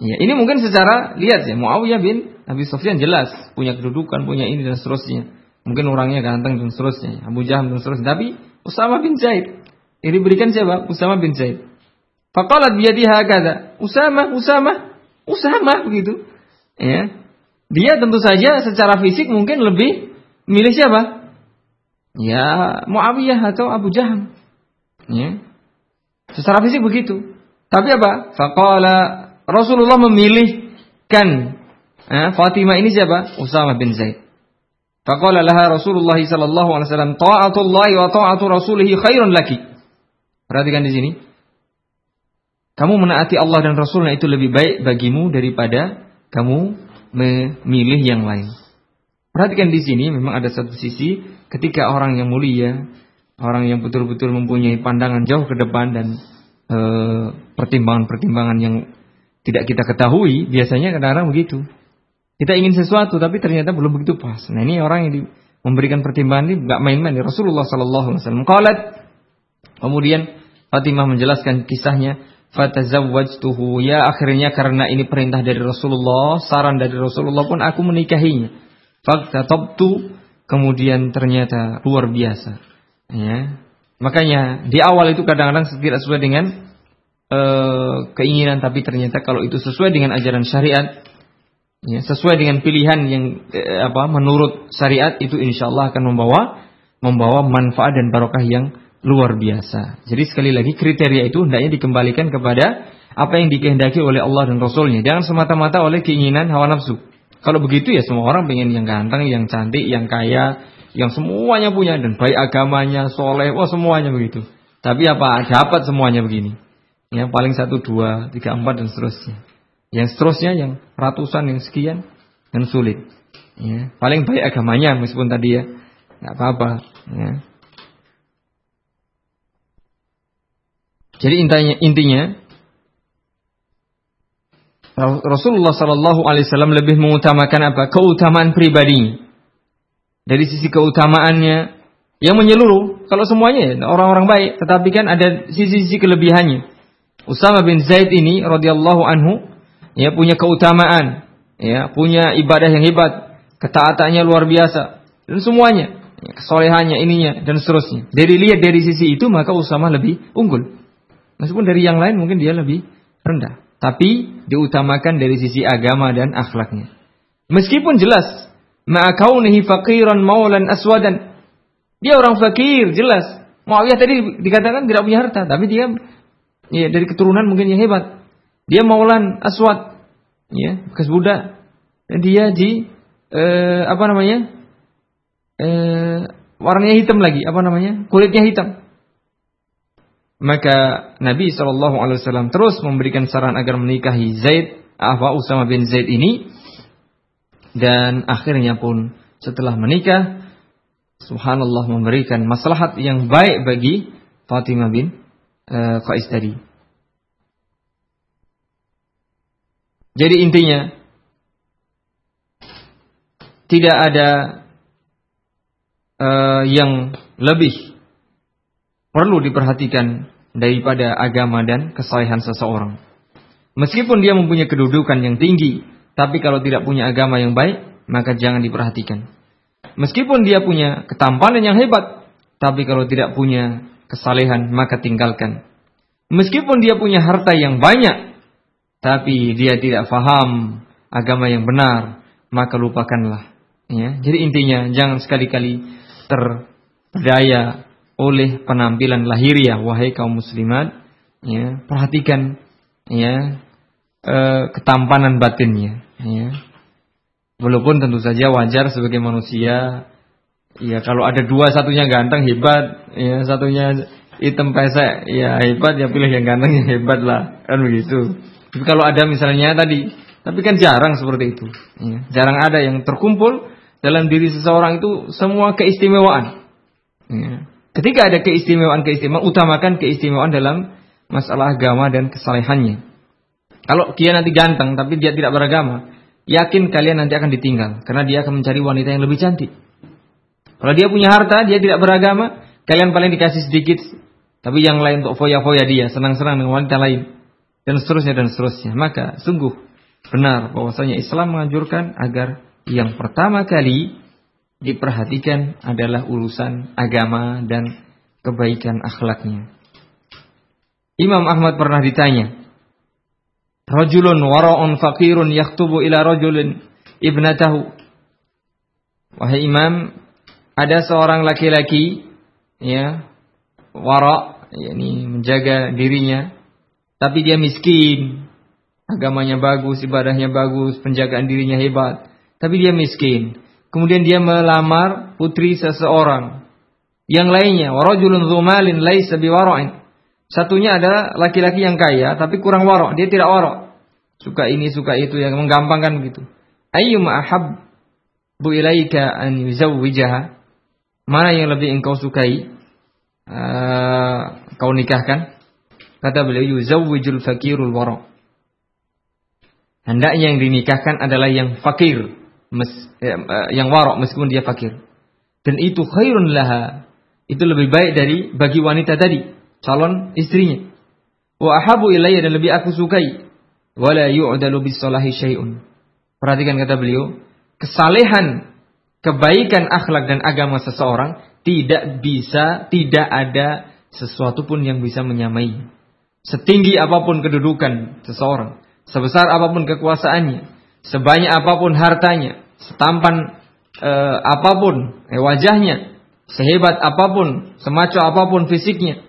Ya, ini mungkin secara lihat ya Muawiyah bin Nabi Sofyan jelas punya kedudukan, punya ini dan seterusnya. Mungkin orangnya ganteng dan seterusnya. Abu Jaham dan seterusnya. Tapi Usama bin Zaid. Ini diberikan siapa? Usama bin Zaid. Faqalat biyadiha kata. Usama, Usama, Usama begitu. Ya. Dia tentu saja secara fisik mungkin lebih milih siapa? Ya, Muawiyah atau Abu Jaham. Ya. Secara fisik begitu. Tapi apa? Faqala Rasulullah memilihkan Eh, Fatimah ini siapa? Usama bin Zaid. Faqala laha Rasulullah sallallahu alaihi wasallam, "Ta'atullahi wa ta'atu rasulih khairun laki." Perhatikan di sini. Kamu menaati Allah dan Rasulnya itu lebih baik bagimu daripada kamu memilih yang lain. Perhatikan di sini memang ada satu sisi ketika orang yang mulia, orang yang betul-betul mempunyai pandangan jauh ke depan dan eh, pertimbangan-pertimbangan yang tidak kita ketahui, biasanya kadang-kadang begitu. Kita ingin sesuatu tapi ternyata belum begitu pas. Nah ini orang yang di, memberikan pertimbangan ini nggak main-main. Rasulullah Sallallahu Alaihi Wasallam. Kemudian Fatimah menjelaskan kisahnya fatazawwajtuhu. Ya akhirnya karena ini perintah dari Rasulullah saran dari Rasulullah pun aku menikahinya. Faktatabtu kemudian ternyata luar biasa. Ya. Makanya di awal itu kadang-kadang tidak sesuai dengan uh, keinginan tapi ternyata kalau itu sesuai dengan ajaran syariat ya sesuai dengan pilihan yang eh, apa menurut syariat itu insya Allah akan membawa membawa manfaat dan barokah yang luar biasa. Jadi sekali lagi kriteria itu hendaknya dikembalikan kepada apa yang dikehendaki oleh Allah dan Rasulnya. Jangan semata-mata oleh keinginan hawa nafsu. Kalau begitu ya semua orang pengen yang ganteng, yang cantik, yang kaya, yang semuanya punya dan baik agamanya, soleh, wah semuanya begitu. Tapi apa dapat semuanya begini? Ya paling satu, dua, tiga, empat dan seterusnya. Yang seterusnya yang ratusan, yang sekian dan sulit. Ya, paling baik agamanya meskipun tadi ya nggak apa-apa. Ya. Jadi intinya, intinya Rasulullah Sallallahu Alaihi Wasallam lebih mengutamakan apa? Keutamaan pribadi. Dari sisi keutamaannya yang menyeluruh. Kalau semuanya orang-orang baik, tetapi kan ada sisi-sisi kelebihannya. Usama bin Zaid ini radhiyallahu anhu ya punya keutamaan, ya punya ibadah yang hebat, ketaatannya luar biasa dan semuanya, ya, kesolehannya ininya dan seterusnya. Dari lihat dari sisi itu maka Usama lebih unggul. Meskipun dari yang lain mungkin dia lebih rendah. Tapi diutamakan dari sisi agama dan akhlaknya. Meskipun jelas. Ma'akaunihi faqiran maulan aswadan. Dia orang fakir, jelas. Muawiyah tadi dikatakan tidak punya harta. Tapi dia ya, dari keturunan mungkin yang hebat. Dia maulan aswad. Ya, bekas budak. Dan dia di eh, apa namanya? Eh, warnanya hitam lagi, apa namanya? Kulitnya hitam. Maka Nabi Shallallahu Alaihi Wasallam terus memberikan saran agar menikahi Zaid, apa Usama bin Zaid ini, dan akhirnya pun setelah menikah, Subhanallah memberikan maslahat yang baik bagi Fatimah bin uh, Qais tadi. Jadi intinya tidak ada uh, yang lebih perlu diperhatikan daripada agama dan kesalehan seseorang. Meskipun dia mempunyai kedudukan yang tinggi, tapi kalau tidak punya agama yang baik, maka jangan diperhatikan. Meskipun dia punya ketampanan yang hebat, tapi kalau tidak punya kesalehan, maka tinggalkan. Meskipun dia punya harta yang banyak, tapi dia tidak faham agama yang benar, maka lupakanlah. Ya, jadi intinya jangan sekali-kali terdaya oleh penampilan lahiriah wahai kaum muslimat ya perhatikan ya e, ketampanan batinnya ya walaupun tentu saja wajar sebagai manusia ya kalau ada dua satunya ganteng hebat ya satunya hitam pesek ya hebat ya pilih yang ganteng yang hebat lah kan begitu tapi kalau ada misalnya tadi tapi kan jarang seperti itu ya. jarang ada yang terkumpul dalam diri seseorang itu semua keistimewaan ya. Ketika ada keistimewaan-keistimewaan, utamakan keistimewaan dalam masalah agama dan kesalehannya. Kalau dia nanti ganteng tapi dia tidak beragama, yakin kalian nanti akan ditinggal karena dia akan mencari wanita yang lebih cantik. Kalau dia punya harta, dia tidak beragama, kalian paling dikasih sedikit, tapi yang lain untuk foya-foya dia, senang-senang dengan wanita lain dan seterusnya dan seterusnya. Maka sungguh benar bahwasanya Islam menganjurkan agar yang pertama kali diperhatikan adalah urusan agama dan kebaikan akhlaknya. Imam Ahmad pernah ditanya, Rajulun wara'un faqirun yaktubu ila rajulin ibnatahu. Wahai Imam, ada seorang laki-laki ya, wara, yakni menjaga dirinya, tapi dia miskin. Agamanya bagus, ibadahnya bagus, penjagaan dirinya hebat, tapi dia miskin kemudian dia melamar putri seseorang. Yang lainnya, warajulun dzumalin laisa biwara'in. Satunya adalah laki-laki yang kaya tapi kurang warok, dia tidak warok. Suka ini, suka itu yang menggampangkan begitu. Ayyuma ahab bu ilaika an yuzawwijaha? Mana yang lebih engkau sukai? Uh, kau nikahkan? Kata beliau yuzawwijul fakirul warok. Hendaknya yang dinikahkan adalah yang fakir, mes, eh, yang warok meskipun dia fakir. Dan itu khairun laha. Itu lebih baik dari bagi wanita tadi calon istrinya. Wa ahabu ilayya dan lebih aku sukai. Wala yu'dalu bisalahi syai'un. Perhatikan kata beliau, kesalehan, kebaikan akhlak dan agama seseorang tidak bisa, tidak ada sesuatu pun yang bisa menyamai. Setinggi apa pun kedudukan seseorang, sebesar apa pun kekuasaannya, sebanyak apa pun hartanya, setampan eh, apa pun eh, wajahnya, sehebat apa pun, semacam apa pun fisiknya,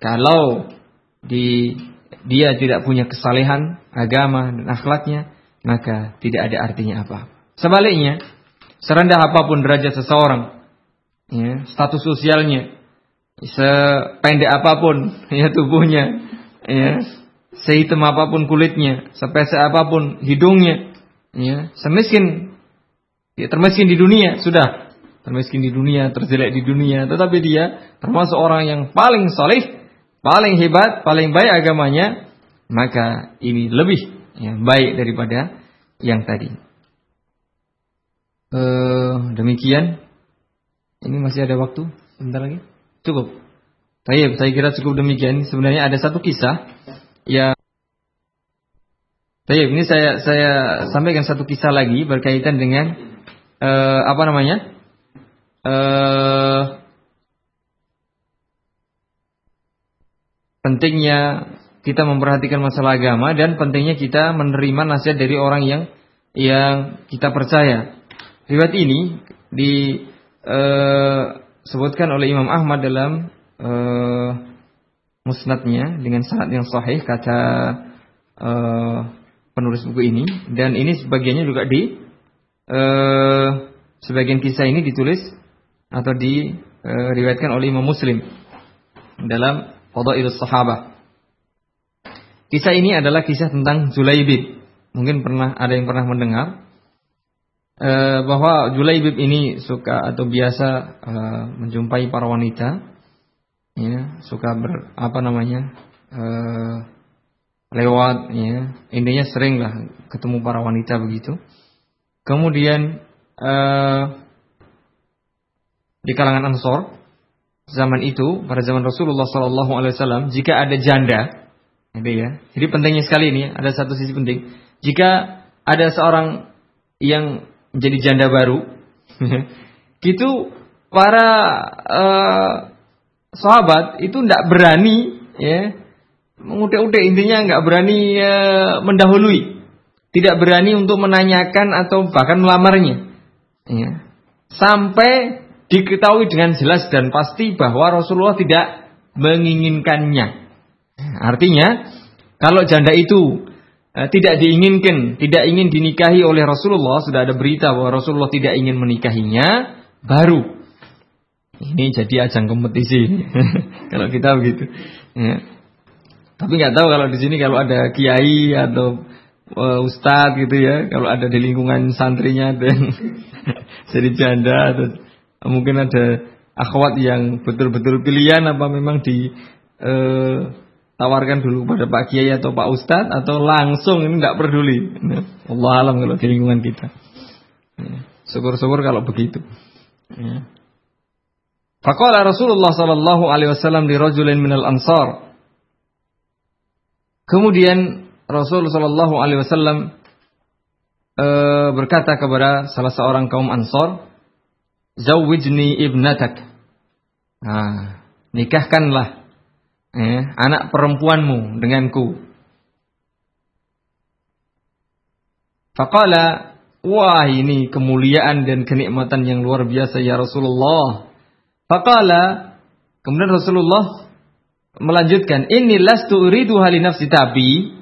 kalau di dia tidak punya kesalehan agama dan akhlaknya, maka tidak ada artinya apa. Sebaliknya, serendah apa pun derajat seseorang, ya, status sosialnya, sependek apa pun ya tubuhnya, ya, sehitam apa pun kulitnya, sepesek apa pun hidungnya, ya, semiskin, ya, termiskin di dunia sudah, termiskin di dunia, terjelek di dunia, tetapi dia termasuk orang yang paling saleh paling hebat, paling baik agamanya, maka ini lebih ya, baik daripada yang tadi. Uh, demikian. Ini masih ada waktu sebentar lagi. Cukup. Baik, saya kira cukup demikian. Sebenarnya ada satu kisah ya. Baik, ini saya saya sampaikan satu kisah lagi berkaitan dengan uh, apa namanya? Uh, pentingnya kita memperhatikan masalah agama dan pentingnya kita menerima nasihat dari orang yang yang kita percaya. Riwayat ini disebutkan eh, oleh Imam Ahmad dalam uh, musnadnya dengan sanad yang sahih kata uh, penulis buku ini dan ini sebagiannya juga di uh, sebagian kisah ini ditulis atau diriwayatkan oleh Imam Muslim dalam Fadailus Sahabah. Kisah ini adalah kisah tentang Julaibib. Mungkin pernah ada yang pernah mendengar e, bahwa Julaibib ini suka atau biasa e, menjumpai para wanita, ya, suka ber apa namanya e, lewat, ya, intinya sering lah ketemu para wanita begitu. Kemudian e, di kalangan Ansor zaman itu pada zaman Rasulullah Wasallam jika ada janda, gitu ya. Jadi pentingnya sekali ini ada satu sisi penting. Jika ada seorang yang menjadi janda baru, gitu para uh, sahabat itu tidak berani ya mengutik-utik intinya nggak berani uh, mendahului, tidak berani untuk menanyakan atau bahkan melamarnya, ya. sampai diketahui dengan jelas dan pasti bahwa Rasulullah tidak menginginkannya. Artinya, kalau janda itu eh, tidak diinginkan, tidak ingin dinikahi oleh Rasulullah, sudah ada berita bahwa Rasulullah tidak ingin menikahinya, baru ini jadi ajang kompetisi. kalau kita begitu. Ya. Tapi nggak tahu kalau di sini kalau ada kiai atau uh, ustadz gitu ya, kalau ada di lingkungan santrinya dan jadi janda atau mungkin ada akhwat yang betul-betul pilihan apa memang di eh, tawarkan dulu pada Pak Kiai atau Pak Ustadz atau langsung ini tidak peduli. Nah, Allah alam kalau di lingkungan kita. Ya, syukur-syukur kalau begitu. Ya. Faqala Rasulullah sallallahu alaihi wasallam di rajulin minal ansar. Kemudian Rasul sallallahu alaihi wasallam e, berkata kepada salah seorang kaum Ansar, Zawijni ibnatak. Nah, nikahkanlah eh, anak perempuanmu denganku. Faqala, wah ini kemuliaan dan kenikmatan yang luar biasa ya Rasulullah. Faqala, kemudian Rasulullah melanjutkan, ini lastu uridu hali nafsi tapi,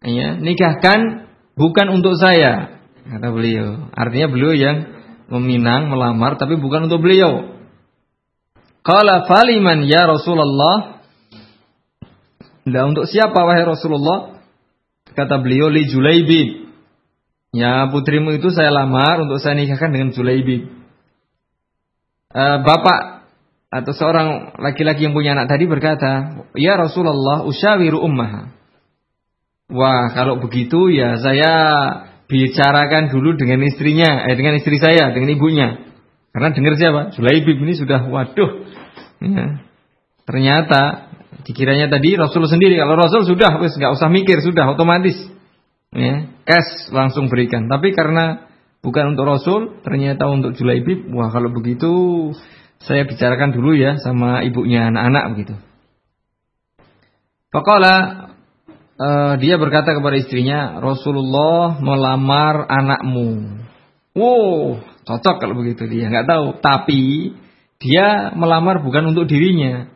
ya, nikahkan bukan untuk saya, kata beliau. Artinya beliau yang meminang, melamar, tapi bukan untuk beliau. Qala faliman ya Rasulullah. Nah, untuk siapa wahai Rasulullah? Kata beliau li Julaibib. Ya, putrimu itu saya lamar untuk saya nikahkan dengan Julaibib. Uh, bapak atau seorang laki-laki yang punya anak tadi berkata, "Ya Rasulullah, usyawiru ummaha." Wah, kalau begitu ya saya bicarakan dulu dengan istrinya, eh dengan istri saya, dengan ibunya. Karena dengar siapa? Julaibib ini sudah waduh. Ya. Ternyata dikiranya tadi Rasul sendiri. Kalau Rasul sudah wis nggak usah mikir, sudah otomatis. Ya, cash langsung berikan. Tapi karena bukan untuk Rasul, ternyata untuk Julaibib. Wah, kalau begitu saya bicarakan dulu ya sama ibunya anak-anak begitu. Pakola uh, dia berkata kepada istrinya, Rasulullah melamar anakmu. Wow, Cocok kalau begitu dia nggak tahu. Tapi dia melamar bukan untuk dirinya.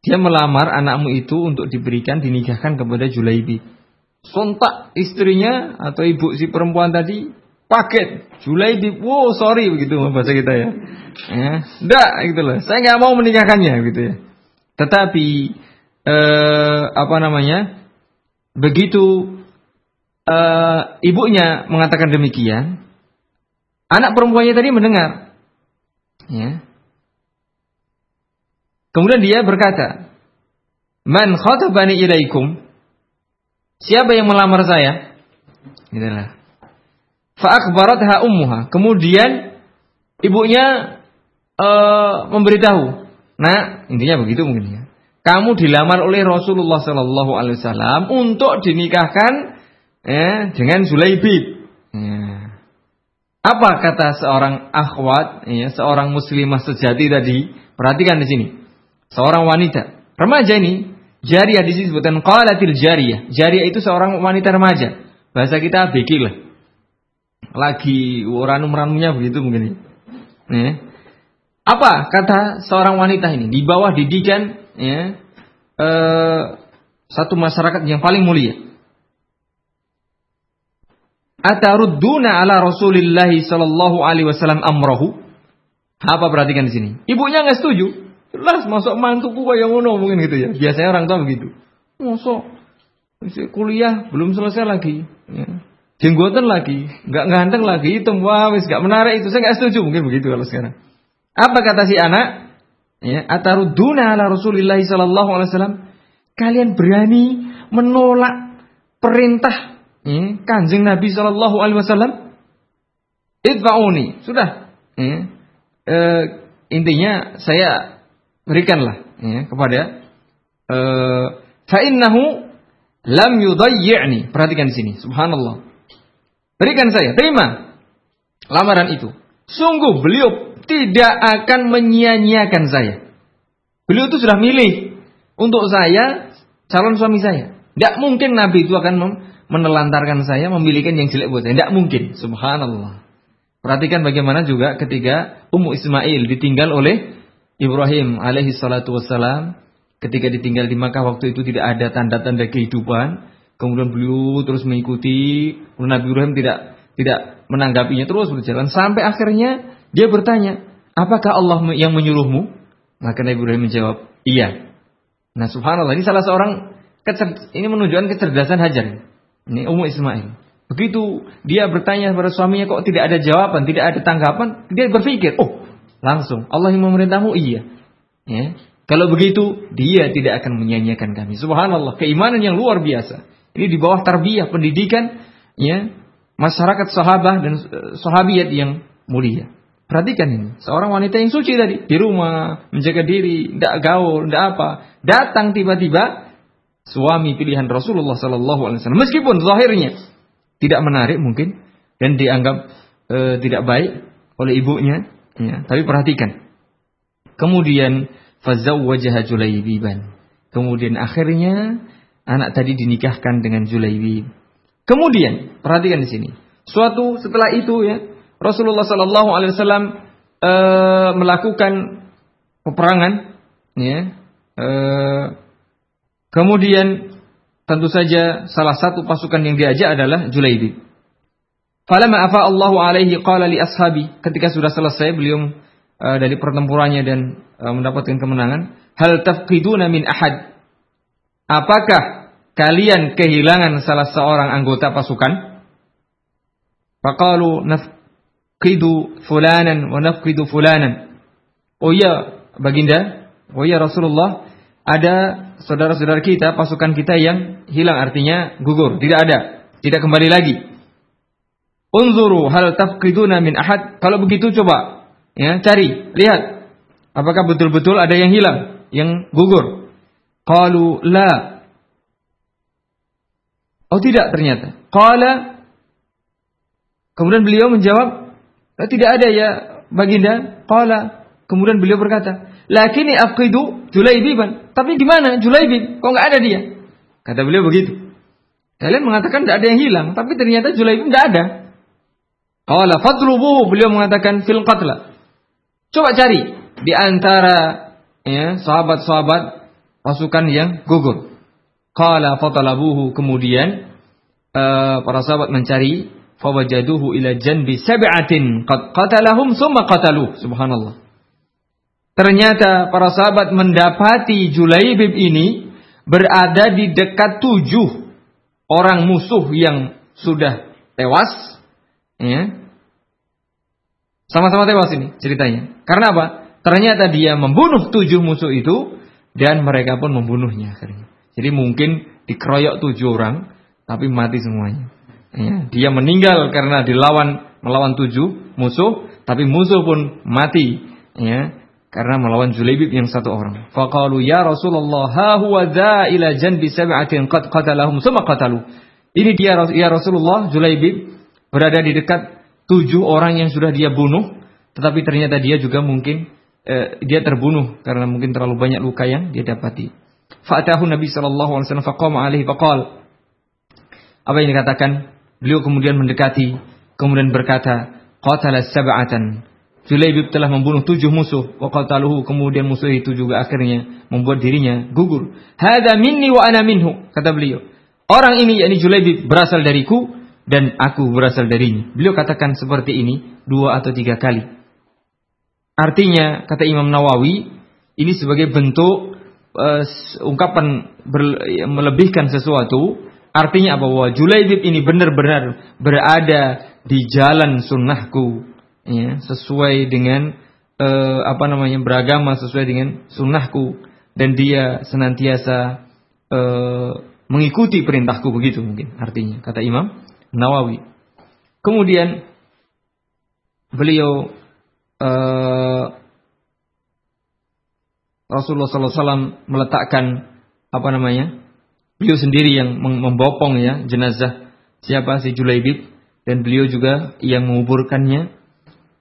Dia melamar anakmu itu untuk diberikan dinikahkan kepada Julaibi. Sontak istrinya atau ibu si perempuan tadi paket Julaibi. Wow sorry begitu bahasa kita ya. Ya, gitu loh. Saya nggak mau menikahkannya gitu ya. Tetapi eh, apa namanya? Begitu eh, ibunya mengatakan demikian, Anak perempuannya tadi mendengar. Ya. Kemudian dia berkata, Man khatabani ilaikum? Siapa yang melamar saya? Itulah. Fa'akbaratha ummuha. Kemudian ibunya uh, memberitahu. Nah, intinya begitu mungkin ya. Kamu dilamar oleh Rasulullah Sallallahu Alaihi Wasallam untuk dinikahkan eh, dengan Zulaibib. Ya. Apa kata seorang akhwat, ya, seorang muslimah sejati tadi? Perhatikan di sini. Seorang wanita, remaja ini, jariah di sini sebutan qalatil jariyah. Jariyah itu seorang wanita remaja. Bahasa kita lah. Lagi ranum-ranumnya begitu mungkin. Ya. Apa kata seorang wanita ini? Di bawah didikan ya, eh, satu masyarakat yang paling mulia. Atarudduna ala Rasulillah sallallahu alaihi wasallam amrahu? Apa perhatikan di sini? Ibunya nggak setuju. Jelas masuk mantuku kayak ngono mungkin gitu ya. Biasanya orang tua begitu. Masuk kuliah belum selesai lagi. Ya. Jenggotan lagi, nggak ganteng lagi, hitam wah wis nggak menarik itu. Saya nggak setuju mungkin begitu kalau sekarang. Apa kata si anak? Ya, ataruduna ala Rasulillah sallallahu alaihi wasallam. Kalian berani menolak perintah hmm, kanjeng Nabi Shallallahu Alaihi Wasallam idfauni sudah hmm, e, intinya saya berikanlah ya, kepada e, fa'innahu lam yudayyi'ni perhatikan di sini subhanallah berikan saya terima lamaran itu sungguh beliau tidak akan menyia-nyiakan saya beliau itu sudah milih untuk saya calon suami saya tidak mungkin Nabi itu akan menelantarkan saya, memilihkan yang jelek buat saya. Tidak mungkin. Subhanallah. Perhatikan bagaimana juga ketika Ummu Ismail ditinggal oleh Ibrahim alaihi salatu wassalam. Ketika ditinggal di Makkah waktu itu tidak ada tanda-tanda kehidupan. Kemudian beliau terus mengikuti. Nabi Ibrahim tidak tidak menanggapinya terus berjalan. Sampai akhirnya dia bertanya, apakah Allah yang menyuruhmu? Maka Nabi Ibrahim menjawab, iya. Nah subhanallah ini salah seorang ini menunjukkan kecerdasan Hajar. Ini Ummu Ismail. Begitu dia bertanya kepada suaminya kok tidak ada jawaban, tidak ada tanggapan, dia berpikir, oh langsung Allah yang memerintahmu iya. Ya. Kalau begitu dia tidak akan menyanyikan kami. Subhanallah, keimanan yang luar biasa. Ini di bawah tarbiyah pendidikan ya masyarakat sahabat dan uh, sahabiat yang mulia. Perhatikan ini, seorang wanita yang suci tadi di rumah menjaga diri, tidak gaul, tidak apa, datang tiba-tiba suami pilihan Rasulullah Sallallahu Alaihi Wasallam. Meskipun zahirnya tidak menarik mungkin dan dianggap e, tidak baik oleh ibunya, ya, tapi perhatikan. Kemudian fazawwajaha Julaibiban. Kemudian akhirnya anak tadi dinikahkan dengan Julaibib. Kemudian perhatikan di sini. Suatu setelah itu ya Rasulullah Sallallahu Alaihi Wasallam e, melakukan peperangan, ya, e, Kemudian tentu saja salah satu pasukan yang diajak adalah Julaibib. Falamma afa Allahu alaihi qala li ashabi. Ketika sudah selesai beliau uh, dari pertempurannya dan uh, mendapatkan kemenangan, hal tafqiduna min ahad? Apakah kalian kehilangan salah seorang anggota pasukan? Faqalu nafqidu fulanan wa nafqidu fulanan. Oh iya, Baginda, oh iya Rasulullah, ada saudara-saudara kita, pasukan kita yang hilang artinya gugur, tidak ada, tidak kembali lagi. Unzuru hal tafqiduna min ahad. Kalau begitu coba ya, cari, lihat apakah betul-betul ada yang hilang, yang gugur. Qalu la. Oh tidak ternyata. Qala Kemudian beliau menjawab, oh, tidak ada ya baginda. Qala. Kemudian beliau berkata, Lakini aqidu Julaibiban. Tapi di mana Julaibib? Kok nggak ada dia? Kata beliau begitu. Kalian mengatakan tidak ada yang hilang, tapi ternyata Julaibib tidak ada. Qala fadlubu beliau mengatakan fil qatla. Coba cari di antara ya sahabat-sahabat pasukan yang gugur. Qala fatalabuhu kemudian uh, para sahabat mencari fawajaduhu ila janbi sab'atin qad qatalahum summa qatalu subhanallah. Ternyata para sahabat mendapati Julaibib ini berada di dekat tujuh orang musuh yang sudah tewas Ya. Sama-sama tewas ini ceritanya. Karena apa? Ternyata dia membunuh tujuh musuh itu dan mereka pun membunuhnya akhirnya. Jadi mungkin dikeroyok tujuh orang tapi mati semuanya. Ya. Dia meninggal karena dilawan melawan tujuh musuh tapi musuh pun mati ya karena melawan Julaibib yang satu orang. Faqalu ya Rasulullah ha huwa dza ila janbi sab'atin qad qatalahum summa qatalu. Ini dia ya Rasulullah Julaibib berada di dekat tujuh orang yang sudah dia bunuh, tetapi ternyata dia juga mungkin eh, dia terbunuh karena mungkin terlalu banyak luka yang dia dapati. Fa'atahu Nabi sallallahu alaihi wasallam faqama alaihi faqal. Apa yang dikatakan? Beliau kemudian mendekati, kemudian berkata, qatala sab'atan. Julaibib telah membunuh tujuh musuh. Wa qataluhu. Kemudian musuh itu juga akhirnya membuat dirinya gugur. Hada minni wa ana minhu. Kata beliau. Orang ini, yakni Julaibib, berasal dariku dan aku berasal darinya. Beliau katakan seperti ini dua atau tiga kali. Artinya, kata Imam Nawawi, ini sebagai bentuk uh, ungkapan ber, melebihkan sesuatu. Artinya apa? Bahwa Julaibib ini benar-benar berada di jalan sunnahku, ya, sesuai dengan uh, apa namanya beragama sesuai dengan sunnahku, dan dia senantiasa uh, mengikuti perintahku begitu mungkin artinya kata Imam Nawawi. Kemudian beliau uh, Rasulullah SAW meletakkan apa namanya beliau sendiri yang membopong ya jenazah siapa si Julaibib dan beliau juga yang menguburkannya.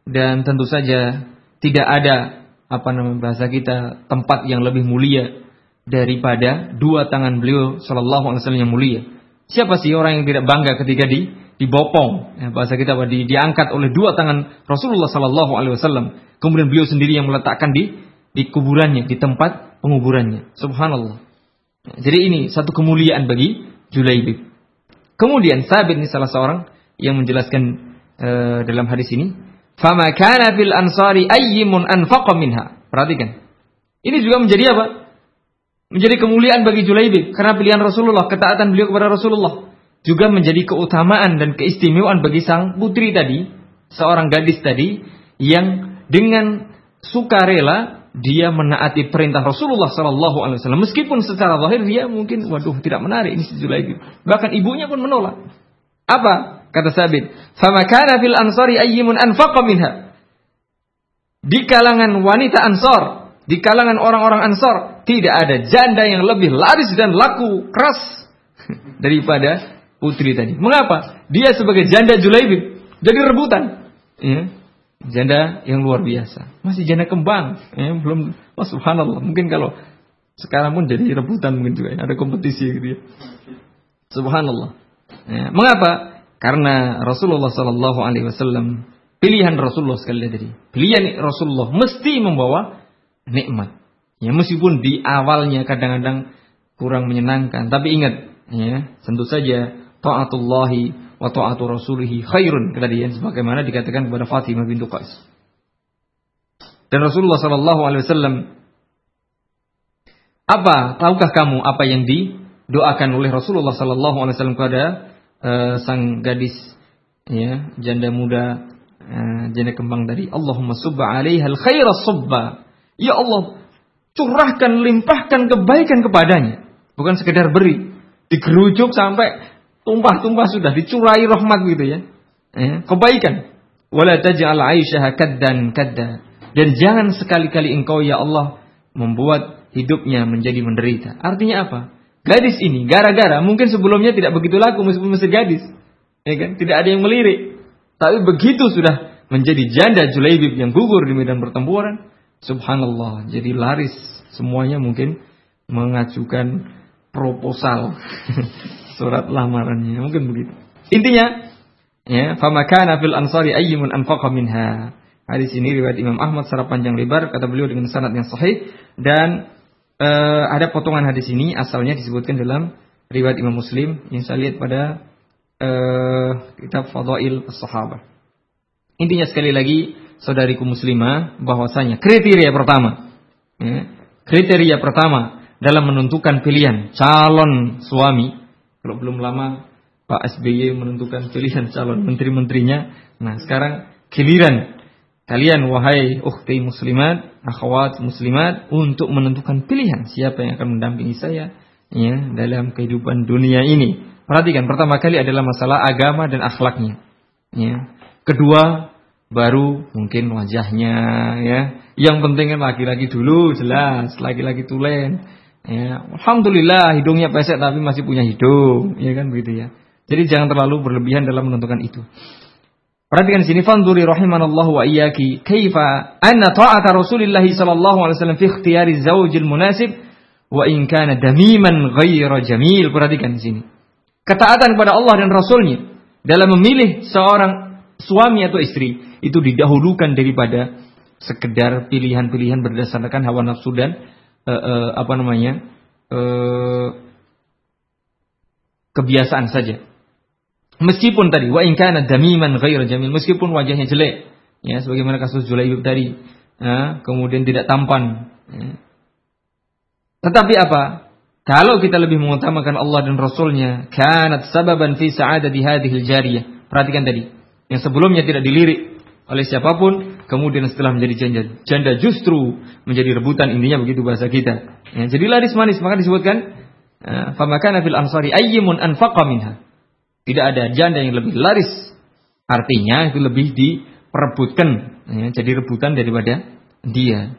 Dan tentu saja tidak ada apa namanya bahasa kita tempat yang lebih mulia daripada dua tangan beliau Shallallahu Alaihi Wasallam yang mulia. Siapa sih orang yang tidak bangga ketika di dibopong? Ya, bahasa kita di, diangkat oleh dua tangan Rasulullah Sallallahu Alaihi Wasallam. Kemudian beliau sendiri yang meletakkan di di kuburannya di tempat penguburannya. Subhanallah. Jadi ini satu kemuliaan bagi Julaibib kemudian Sabit ini salah seorang yang menjelaskan uh, dalam hadis ini fama kana fil ansari ayyimun anfaqa minha. Perhatikan. Ini juga menjadi apa? Menjadi kemuliaan bagi Julaibib karena pilihan Rasulullah, ketaatan beliau kepada Rasulullah juga menjadi keutamaan dan keistimewaan bagi sang putri tadi, seorang gadis tadi yang dengan sukarela dia menaati perintah Rasulullah Sallallahu Alaihi Wasallam meskipun secara lahir dia mungkin waduh tidak menarik ini si Julaibib bahkan ibunya pun menolak apa kata Sabit fama kana fil ansari ayyimun anfaqa minha di kalangan wanita ansor di kalangan orang-orang Ansor tidak ada janda yang lebih laris dan laku keras daripada putri tadi. Mengapa? Dia sebagai janda Julaibib jadi rebutan. Ya. Janda yang luar biasa. Masih janda kembang. Ya, belum, oh subhanallah. Mungkin kalau sekarang pun jadi rebutan mungkin juga. Ya. Ada kompetisi gitu ya. Subhanallah. Ya. Mengapa? Karena Rasulullah Sallallahu Alaihi Wasallam pilihan Rasulullah sekali lagi. Pilihan Rasulullah mesti membawa nikmat. Ya meskipun di awalnya kadang-kadang kurang menyenangkan, tapi ingat ya, tentu saja taatullahi wa ta'atu rasulihi khairun kata dia. Sebagaimana dikatakan kepada Fatimah bintu Qais. Dan Rasulullah sallallahu alaihi wasallam apa tahukah kamu apa yang didoakan oleh Rasulullah sallallahu alaihi wasallam kepada uh, sang gadis ya janda muda uh, janda kembang tadi? Allahumma subba alaihal khaira subba. Ya Allah curahkan limpahkan kebaikan kepadanya. Bukan sekedar beri digerujuk sampai tumpah-tumpah sudah dicurai rahmat gitu ya, ya kebaikan wala taj'al aisyaha kaddan kadda dan jangan sekali-kali engkau ya Allah membuat hidupnya menjadi menderita. Artinya apa? Gadis ini gara-gara mungkin sebelumnya tidak begitu laku meskipun masih gadis. Ya kan? Tidak ada yang melirik. Tapi begitu sudah menjadi janda Julaibib yang gugur di medan pertempuran, subhanallah, jadi laris semuanya mungkin mengajukan proposal surat lamarannya mungkin begitu. Intinya ya, famakana fil ansari ayyimun anfaqa minha. Hadis ini riwayat Imam Ahmad secara panjang lebar kata beliau dengan sanad yang sahih dan uh, ada potongan hadis ini asalnya disebutkan dalam riwayat Imam Muslim yang saya lihat pada uh, kitab Fadail As-Sahabah. Intinya sekali lagi saudariku muslimah bahwasanya kriteria pertama ya, kriteria pertama dalam menentukan pilihan calon suami kalau belum lama Pak SBY menentukan pilihan calon menteri-menterinya nah sekarang giliran kalian wahai ukhti muslimat, akhwat muslimat untuk menentukan pilihan siapa yang akan mendampingi saya ya dalam kehidupan dunia ini. Perhatikan pertama kali adalah masalah agama dan akhlaknya. Ya. Kedua baru mungkin wajahnya ya. Yang penting kan laki-laki dulu jelas, laki-laki tulen. Ya, alhamdulillah hidungnya pesek tapi masih punya hidung, ya kan begitu ya. Jadi jangan terlalu berlebihan dalam menentukan itu. Perhatikan sini fanzuri rahimanallahu wa iyyaki kaifa anna ta'ata Rasulillah sallallahu alaihi wasallam fi ikhtiyari zaujil munasib wa in kana damiman ghaira jamil. Perhatikan di sini. Ketaatan kepada Allah dan Rasulnya dalam memilih seorang suami atau istri itu didahulukan daripada sekedar pilihan-pilihan berdasarkan hawa nafsu dan uh, uh, apa namanya uh, kebiasaan saja. Meskipun tadi wa in kana damiman ghairu jamil, meskipun wajahnya jelek, ya sebagaimana kasus Julaibib tadi, ya, kemudian tidak tampan. Ya. Tetapi apa? Kalau kita lebih mengutamakan Allah dan Rasulnya, kanat sababan fi sa'adati hadhil jariyah. Perhatikan tadi, yang sebelumnya tidak dilirik oleh siapa pun, kemudian setelah menjadi janda, janda justru menjadi rebutan intinya begitu bahasa kita. Ya, jadi laris manis maka disebutkan, ya, famakana fil ansari ayyimun anfaqa minha. Tidak ada janda yang lebih laris. Artinya itu lebih diperebutkan. Ya, jadi rebutan daripada dia.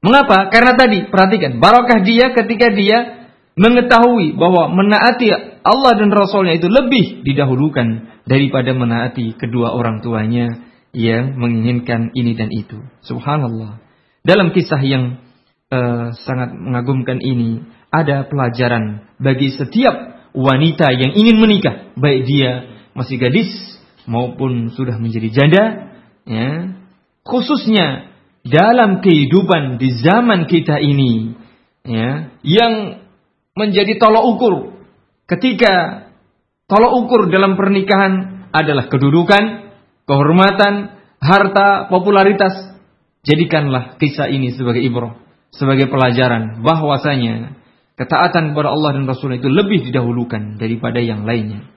Mengapa? Karena tadi, perhatikan. Barokah dia ketika dia mengetahui bahwa menaati Allah dan Rasulnya itu lebih didahulukan daripada menaati kedua orang tuanya yang menginginkan ini dan itu. Subhanallah. Dalam kisah yang uh, sangat mengagumkan ini, ada pelajaran bagi setiap wanita yang ingin menikah, baik dia masih gadis maupun sudah menjadi janda, ya, khususnya dalam kehidupan di zaman kita ini, ya, yang menjadi tolok ukur ketika tolok ukur dalam pernikahan adalah kedudukan, kehormatan, harta, popularitas. Jadikanlah kisah ini sebagai ibrah, sebagai pelajaran bahwasanya ketaatan kepada Allah dan Rasul itu lebih didahulukan daripada yang lainnya.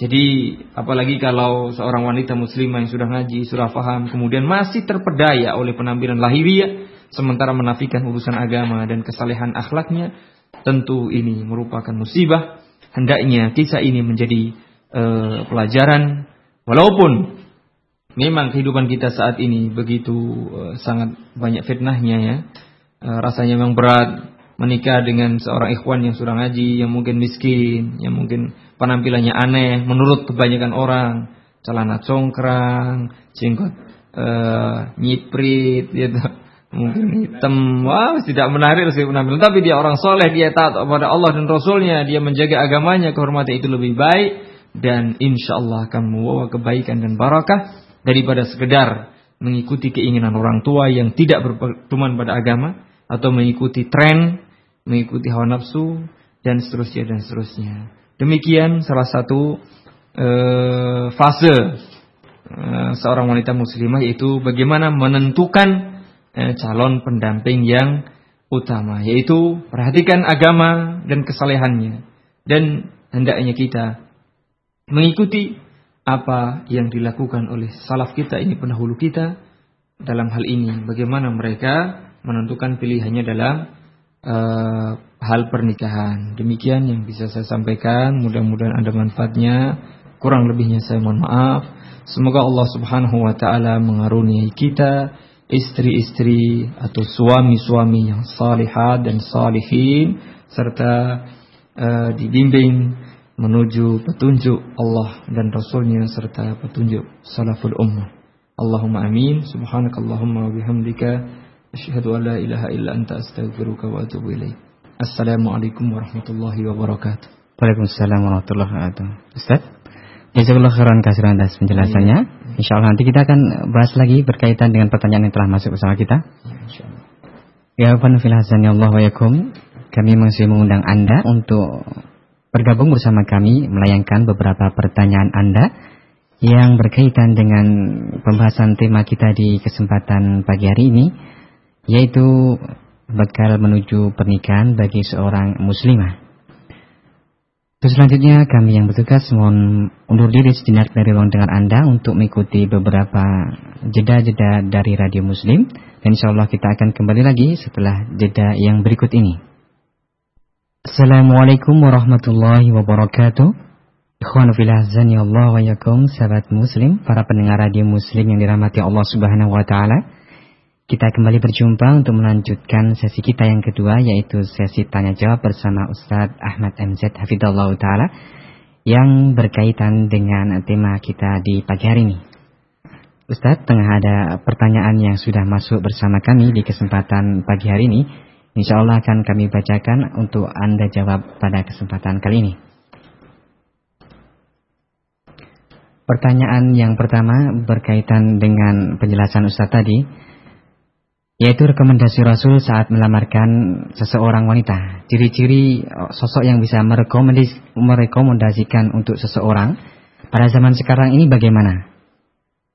Jadi apalagi kalau seorang wanita muslimah yang sudah ngaji, sudah paham, kemudian masih terpedaya oleh penampilan lahiriah, sementara menafikan urusan agama dan kesalehan akhlaknya, tentu ini merupakan musibah. Hendaknya kisah ini menjadi uh, pelajaran, walaupun memang kehidupan kita saat ini begitu uh, sangat banyak fitnahnya ya, uh, rasanya memang berat, menikah dengan seorang ikhwan yang sudah ngaji, yang mungkin miskin, yang mungkin penampilannya aneh menurut kebanyakan orang, celana congkrang, jenggot uh, nyiprit, gitu. Mungkin hitam, wah tidak menarik sih penampilan. Tapi dia orang soleh, dia taat kepada Allah dan Rasulnya, dia menjaga agamanya, kehormatan itu lebih baik dan insya Allah akan membawa kebaikan dan barakah daripada sekedar mengikuti keinginan orang tua yang tidak berpedoman pada agama atau mengikuti tren mengikuti hawa nafsu dan seterusnya dan seterusnya. Demikian salah satu uh, fase uh, seorang wanita muslimah yaitu bagaimana menentukan uh, calon pendamping yang utama yaitu perhatikan agama dan kesalehannya dan hendaknya kita mengikuti apa yang dilakukan oleh salaf kita ini pendahulu kita dalam hal ini. Bagaimana mereka menentukan pilihannya dalam uh, hal pernikahan. Demikian yang bisa saya sampaikan. Mudah-mudahan ada manfaatnya. Kurang lebihnya saya mohon maaf. Semoga Allah Subhanahu wa taala mengaruniai kita istri-istri atau suami-suami yang salihat dan salihin serta uh, dibimbing menuju petunjuk Allah dan Rasulnya serta petunjuk salaful ummah. Allahumma amin. Subhanakallahumma wa bihamdika asyhadu an la ilaha illa anta astaghfiruka wa atubu ilaik. Assalamualaikum warahmatullahi wabarakatuh.
Waalaikumsalam warahmatullahi wabarakatuh. Ustaz, Jazakallah khairan kasih atas penjelasannya. Iya. Insya Allah nanti kita akan bahas lagi berkaitan dengan pertanyaan yang telah masuk bersama kita. Ya, Allah. Ya, Allah. Kami masih mengundang Anda untuk bergabung bersama kami melayangkan beberapa pertanyaan Anda yang berkaitan dengan pembahasan tema kita di kesempatan pagi hari ini yaitu bakal menuju pernikahan bagi seorang muslimah. Terus selanjutnya kami yang bertugas mohon undur diri sejenak dari ruang dengar Anda untuk mengikuti beberapa jeda-jeda dari Radio Muslim. Dan insya Allah kita akan kembali lagi setelah jeda yang berikut ini. Assalamualaikum warahmatullahi wabarakatuh. Ikhwan filah zani Allah wa yakum Sahabat muslim Para pendengar radio muslim yang dirahmati Allah subhanahu wa ta'ala Kita kembali berjumpa untuk melanjutkan sesi kita yang kedua Yaitu sesi tanya jawab bersama Ustadz Ahmad MZ Hafidullah Ta'ala Yang berkaitan dengan tema kita di pagi hari ini Ustadz, tengah ada pertanyaan yang sudah masuk bersama kami di kesempatan pagi hari ini Insya Allah akan kami bacakan untuk Anda jawab pada kesempatan kali ini. Pertanyaan yang pertama berkaitan dengan penjelasan Ustaz tadi, yaitu rekomendasi Rasul saat melamarkan seseorang wanita. Ciri-ciri sosok yang bisa merekomendasikan untuk seseorang pada zaman sekarang ini bagaimana?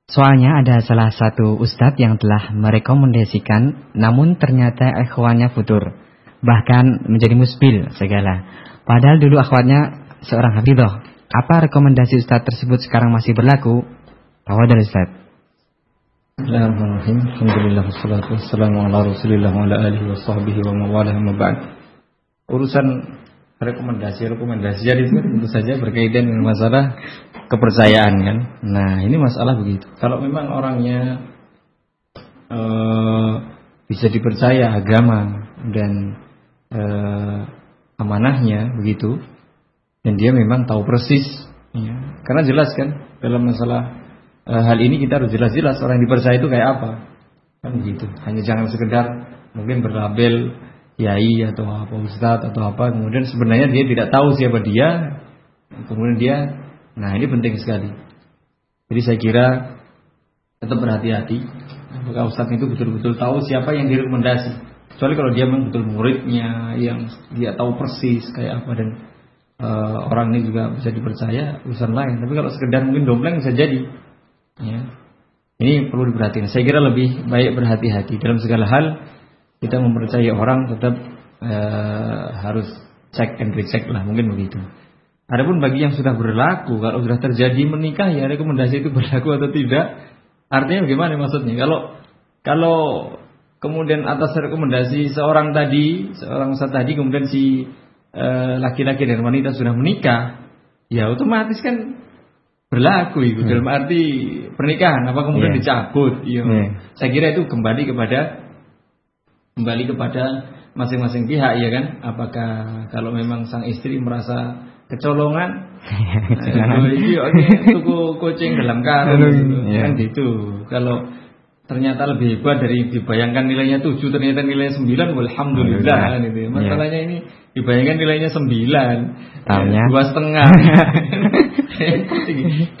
Soalnya ada salah satu ustadz yang telah merekomendasikan namun ternyata akhwatnya futur. Bahkan menjadi musbil segala. Padahal dulu akhwatnya seorang hafidah. Apa rekomendasi ustadz tersebut sekarang masih berlaku? Tahu dari ustadz.
Bismillahirrahmanirrahim. Alhamdulillah wassalatu wassalamu ala Rasulillah wa ala alihi wa sahbihi wa mawalah ma Urusan rekomendasi rekomendasi jadi itu tentu saja berkaitan dengan masalah kepercayaan kan. Nah ini masalah begitu. Kalau memang orangnya uh, bisa dipercaya agama dan uh, amanahnya begitu, dan dia memang tahu persis, ya. karena jelas kan dalam masalah uh, hal ini kita harus jelas-jelas orang yang dipercaya itu kayak apa, kan begitu. Hanya jangan sekedar mungkin berlabel yai atau apa ustadz atau apa, kemudian sebenarnya dia tidak tahu siapa dia, kemudian dia Nah ini penting sekali. Jadi saya kira tetap berhati-hati. Apakah Ustadz itu betul-betul tahu siapa yang direkomendasi. Kecuali kalau dia memang betul muridnya yang dia tahu persis kayak apa dan uh, orang ini juga bisa dipercaya urusan lain. Tapi kalau sekedar mungkin dompleng bisa jadi. Ya. Ini perlu diperhatikan. Saya kira lebih baik berhati-hati dalam segala hal. Kita mempercayai orang tetap uh, harus cek and recheck lah mungkin begitu. Adapun bagi yang sudah berlaku, kalau sudah terjadi menikah ya rekomendasi itu berlaku atau tidak. Artinya bagaimana maksudnya? Kalau kalau kemudian atas rekomendasi seorang tadi, seorang ustaz tadi kemudian si eh, laki-laki dan wanita sudah menikah, ya otomatis kan berlaku itu hmm. dalam arti pernikahan apa kemudian yeah. dicabut. Iya. Yeah. Saya kira itu kembali kepada kembali kepada masing-masing pihak ya kan. Apakah kalau memang sang istri merasa kecolongan. Nah, iya, tuku kucing dalam karung gitu. Ya. kan gitu. Kalau ternyata lebih hebat dari dibayangkan nilainya 7 ternyata nilainya 9 alhamdulillah kan itu. Ya. Masalahnya ini dibayangkan nilainya 9
tahunnya
dua setengah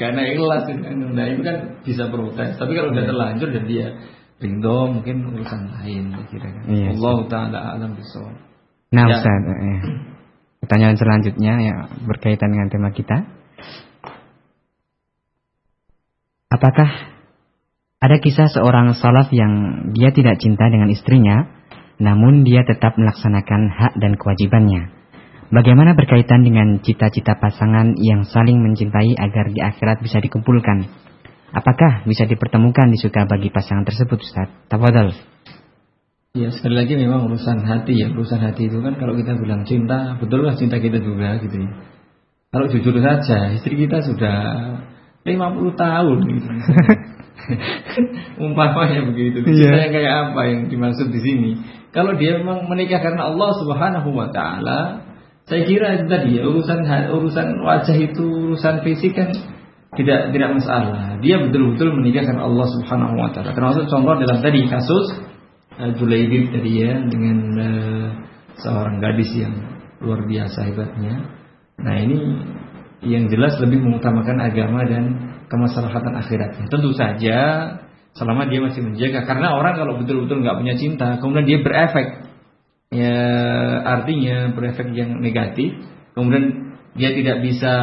karena ikhlas nah itu kan bisa protes tapi kalau udah terlanjur dan dia rindu mungkin urusan lain kira-kira iya, Allah taala alam bisawab
nah ya. Ustaz, eh. Pertanyaan selanjutnya ya berkaitan dengan tema kita. Apakah ada kisah seorang salaf yang dia tidak cinta dengan istrinya, namun dia tetap melaksanakan hak dan kewajibannya? Bagaimana berkaitan dengan cita-cita pasangan yang saling mencintai agar di akhirat bisa dikumpulkan? Apakah bisa dipertemukan di suka bagi pasangan tersebut, Ustaz? Tafadhol.
Ya sekali lagi memang urusan hati ya Urusan hati itu kan kalau kita bilang cinta Betullah cinta kita juga gitu ya Kalau jujur saja istri kita sudah 50 tahun gitu Umpamanya begitu Cinta yeah. yang kayak apa yang dimaksud di sini Kalau dia memang menikah karena Allah subhanahu wa ta'ala Saya kira itu tadi ya Urusan urusan wajah itu Urusan fisik kan tidak tidak masalah. Dia betul-betul karena Allah Subhanahu wa taala. Termasuk contoh dalam tadi kasus uh, Julaibib tadi ya dengan uh, seorang gadis yang luar biasa hebatnya. Nah ini yang jelas lebih mengutamakan agama dan kemaslahatan akhiratnya. Tentu saja selama dia masih menjaga karena orang kalau betul-betul nggak punya cinta kemudian dia berefek ya artinya berefek yang negatif kemudian dia tidak bisa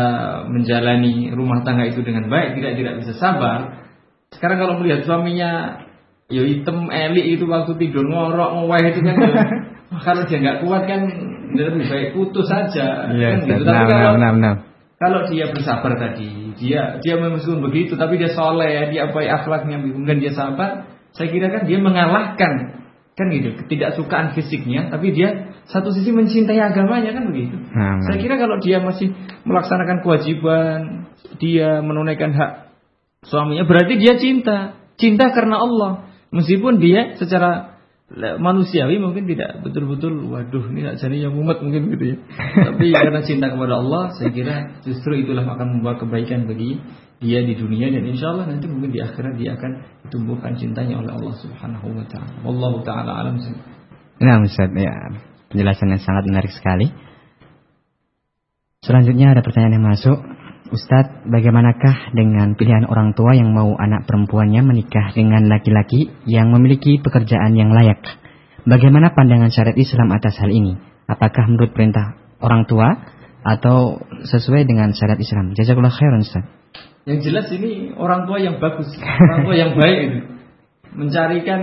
menjalani rumah tangga itu dengan baik tidak tidak bisa sabar. Sekarang kalau melihat suaminya ya hitam eli itu waktu tidur ngorok ngowai itu kan ya, kalau dia nggak kuat kan lebih baik putus saja.
Ya,
kan gitu.
Tapi nah, kalau nah, nah,
kalau dia bersabar tadi, dia dia memang begitu, tapi dia soleh, dia apa akhlaknya, kemudian dia sabar, saya kira kan dia mengalahkan kan gitu ketidaksukaan fisiknya, tapi dia satu sisi mencintai agamanya kan begitu. Nah, nah. Saya kira kalau dia masih melaksanakan kewajiban, dia menunaikan hak suaminya, berarti dia cinta, cinta karena Allah. Meskipun dia secara manusiawi mungkin tidak betul-betul waduh ini tidak jadi yang umat mungkin gitu ya. Tapi karena cinta kepada Allah saya kira justru itulah akan membawa kebaikan bagi dia di dunia dan insya Allah nanti mungkin di akhirat dia akan ditumbuhkan cintanya oleh Allah Subhanahu wa taala. Wallahu taala alam.
Nah, Ustaz, ya penjelasan yang sangat menarik sekali. Selanjutnya ada pertanyaan yang masuk. Ustadz, bagaimanakah dengan pilihan orang tua yang mau anak perempuannya menikah dengan laki-laki yang memiliki pekerjaan yang layak? Bagaimana pandangan syariat Islam atas hal ini? Apakah menurut perintah orang tua atau sesuai dengan syariat Islam? Jazakallah khairan Ustaz.
Yang jelas ini orang tua yang bagus, orang tua yang baik itu. Mencarikan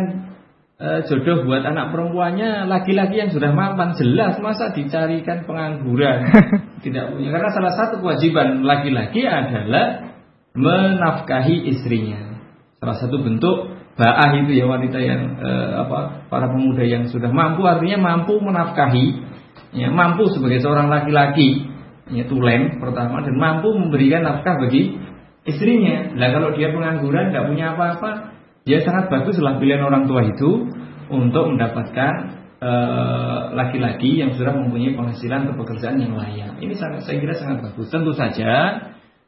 uh, jodoh buat anak perempuannya laki-laki yang sudah mapan jelas masa dicarikan pengangguran. Tidak punya karena salah satu kewajiban laki-laki adalah menafkahi istrinya. Salah satu bentuk baah itu ya wanita yang uh, apa para pemuda yang sudah mampu artinya mampu menafkahi ya mampu sebagai seorang laki-laki ya tulen pertama dan mampu memberikan nafkah bagi istrinya. Lah kalau dia pengangguran, nggak punya apa-apa, Ya sangat baguslah pilihan orang tua itu untuk mendapatkan eh, laki-laki uh, yang sudah mempunyai penghasilan atau pekerjaan yang layak. Ini sangat, saya kira sangat bagus. Tentu saja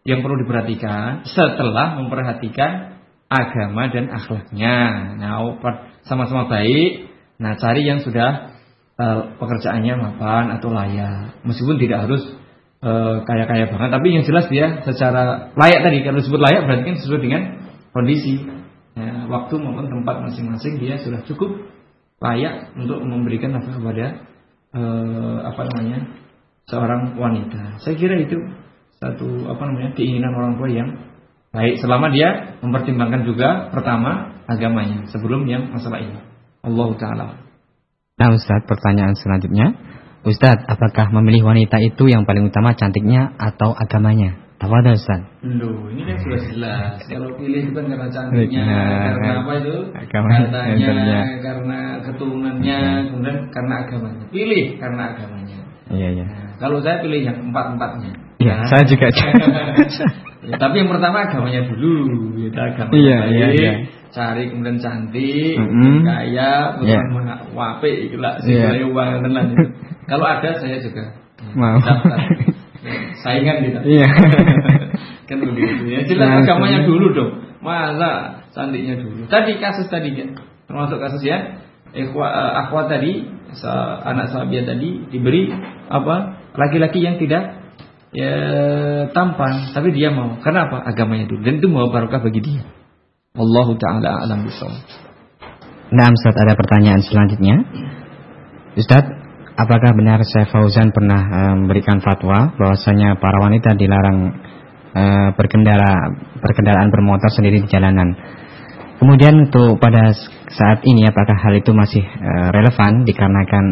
yang perlu diperhatikan setelah memperhatikan agama dan akhlaknya. Nah, sama-sama baik. Nah, cari yang sudah uh, pekerjaannya mapan atau layak. Meskipun tidak harus kaya-kaya uh, banget, tapi yang jelas dia secara layak tadi. Kalau disebut layak berarti kan sesuai dengan kondisi ya, waktu maupun tempat masing-masing dia sudah cukup layak untuk memberikan nafkah kepada eh, apa namanya seorang wanita. Saya kira itu satu apa namanya keinginan orang tua yang baik selama dia mempertimbangkan juga pertama agamanya sebelum yang masalah ini. Allah taala.
Nah Ustaz, pertanyaan selanjutnya. Ustaz, apakah memilih wanita itu yang paling utama cantiknya atau agamanya? Tafadhol Ustaz.
Loh, ini kan sudah jelas. Kalau pilih itu kan karena cantiknya, nah, karena apa itu? Katanya, karena keturunannya, ya. kemudian karena agamanya. Pilih karena agamanya.
Iya, iya.
Nah, kalau saya pilih yang empat-empatnya.
Iya, nah. saya juga.
ya, tapi yang pertama agamanya dulu, ya agamanya.
Iya, iya, iya.
Cari kemudian cantik, mm -hmm. kaya, yeah. wape, itulah, yeah. uang tenan. Kalau ada saya juga.
Mau. Daftar
saingan kita.
Iya.
kan begitu ya. Jelas nah, agamanya dulu dong. Masa cantiknya dulu. Tadi kasus tadi ya. Termasuk kasus ya. Ikhwa, uh, akhwa tadi, anak sahabat tadi diberi apa? Laki-laki yang tidak ya tampan, tapi dia mau. Kenapa? Agamanya dulu. Dan itu mau barokah bagi dia. Allahu taala alam bisawab.
Nah, Ustaz ada pertanyaan selanjutnya. Ustaz, apakah benar Syekh Fauzan pernah uh, memberikan fatwa bahwasanya para wanita dilarang uh, berkendara berkendaraan bermotor sendiri di jalanan. Kemudian untuk pada saat ini apakah hal itu masih uh, relevan dikarenakan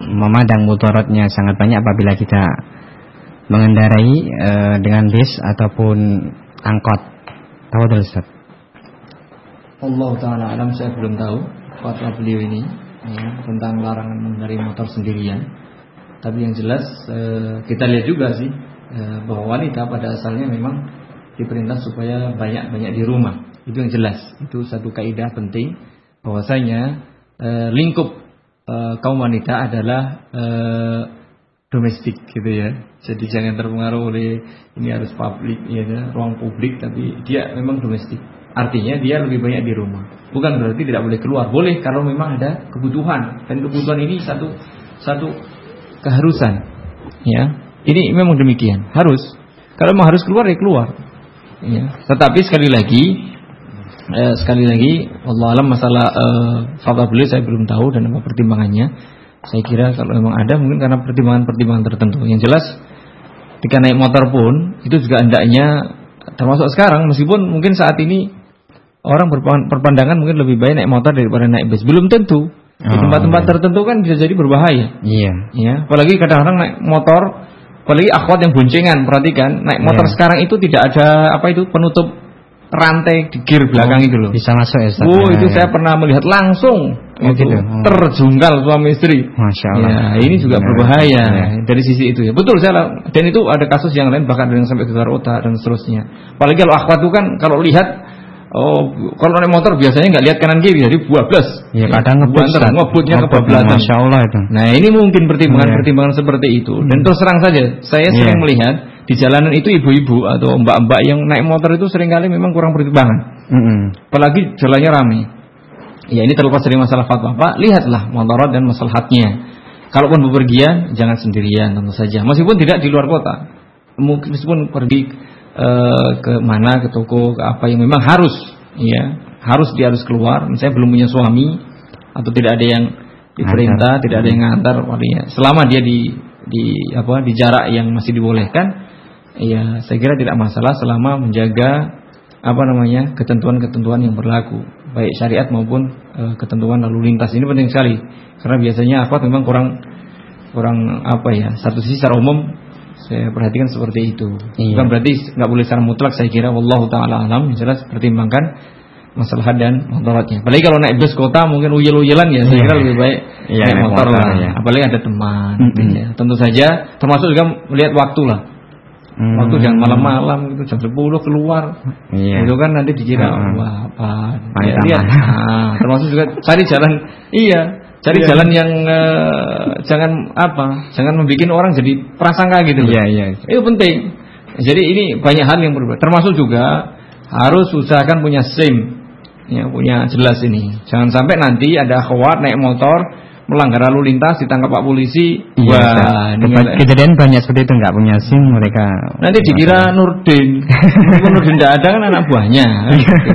memadang mutorotnya sangat banyak apabila kita mengendarai uh, dengan bis ataupun angkot. Tahu Ustaz?
Allah taala alam saya belum tahu fatwa beliau ini ya, tentang larangan mengendarai motor sendirian. Tapi yang jelas uh, kita lihat juga sih uh, bahwa wanita pada asalnya memang diperintah supaya banyak-banyak di rumah. Itu yang jelas. Itu satu kaidah penting bahwasanya uh, lingkup uh, kaum wanita adalah uh, domestik gitu ya. Jadi jangan terpengaruh oleh ini harus publik ya ruang publik tapi dia memang domestik. Artinya dia lebih banyak di rumah. Bukan berarti tidak boleh keluar. Boleh kalau memang ada kebutuhan dan kebutuhan ini satu satu keharusan. Ya. Ini memang demikian. Harus. Kalau memang harus keluar ya keluar. Ya. Tetapi sekali lagi eh, sekali lagi Allah alam masalah eh, fatwa beliau saya belum tahu dan apa pertimbangannya. Saya kira kalau memang ada mungkin karena pertimbangan-pertimbangan tertentu. Yang jelas ketika naik motor pun itu juga hendaknya termasuk sekarang meskipun mungkin saat ini orang berpandangan mungkin lebih baik naik motor daripada naik bus. Belum tentu. Di oh, tempat-tempat oh, tertentu kan bisa jadi berbahaya.
Iya.
Ya, apalagi kadang-kadang naik motor, apalagi akhwat yang boncengan, perhatikan, naik motor yeah. sekarang itu tidak ada apa itu penutup rantai di gear belakang oh, itu loh.
Bisa masuk ya Ustaz.
Oh, itu ya. saya pernah melihat langsung oh, itu gitu. oh. terjungkal suami istri.
Masya Allah.
Ya, ini juga ya, berbahaya ya. dari sisi itu ya. Betul saya dan itu ada kasus yang lain bahkan ada yang sampai gelar otak dan seterusnya. Apalagi kalau akhwat itu kan kalau lihat Oh, kalau naik motor biasanya nggak lihat kanan kiri, jadi buah plus.
Ya kadang ngebut,
ngebutnya kebablasan.
Masya Allah itu.
Nah ini mungkin pertimbangan-pertimbangan seperti itu. Dan terus terang saja, saya sering melihat di jalanan itu ibu-ibu atau mbak-mbak yang naik motor itu sering kali memang kurang pertimbangan. Mm -hmm. Apalagi jalannya ramai. Ya ini terlepas dari masalah fatwa Pak, lihatlah motor dan masalahnya. Kalaupun bepergian, jangan sendirian tentu saja. Meskipun tidak di luar kota, meskipun pergi e, ke mana, ke toko, ke apa yang memang harus, ya harus dia harus keluar. Misalnya belum punya suami atau tidak ada yang diperintah, Antar. tidak ada yang ngantar, selama dia di di apa di jarak yang masih dibolehkan, ya saya kira tidak masalah selama menjaga apa namanya ketentuan-ketentuan yang berlaku baik syariat maupun e, ketentuan lalu lintas ini penting sekali karena biasanya apa memang kurang kurang apa ya satu sisi secara umum saya perhatikan seperti itu iya. bukan berarti nggak boleh secara mutlak saya kira wallahu taala alam jelas pertimbangkan masalah dan motornya. Apalagi kalau naik bus kota mungkin uyel-uyelan ya, saya kira iya. lebih baik iya, naik motor, motor lah. Ya. Apalagi ada teman. Mm -hmm. ya. Tentu saja termasuk juga melihat waktu lah. Hmm. Waktu jangan malam-malam gitu jam 10 keluar. Iya. Itu kan nanti dikira hmm. wah apa. Ya, lihat. Nah, termasuk juga cari jalan iya, cari iya. jalan yang uh, jangan apa? Jangan membuat orang jadi prasangka gitu.
Iya, iya.
Itu penting. Jadi ini banyak hal yang berbeda. Termasuk juga harus usahakan punya SIM. Ya, punya jelas ini. Jangan sampai nanti ada khawat naik motor melanggar lalu lintas ditangkap pak polisi
iya, wah ini kejadian banyak seperti itu nggak punya sim mereka.
Nanti dikira Nurdin. Nurdin tidak ada kan anak buahnya gitu.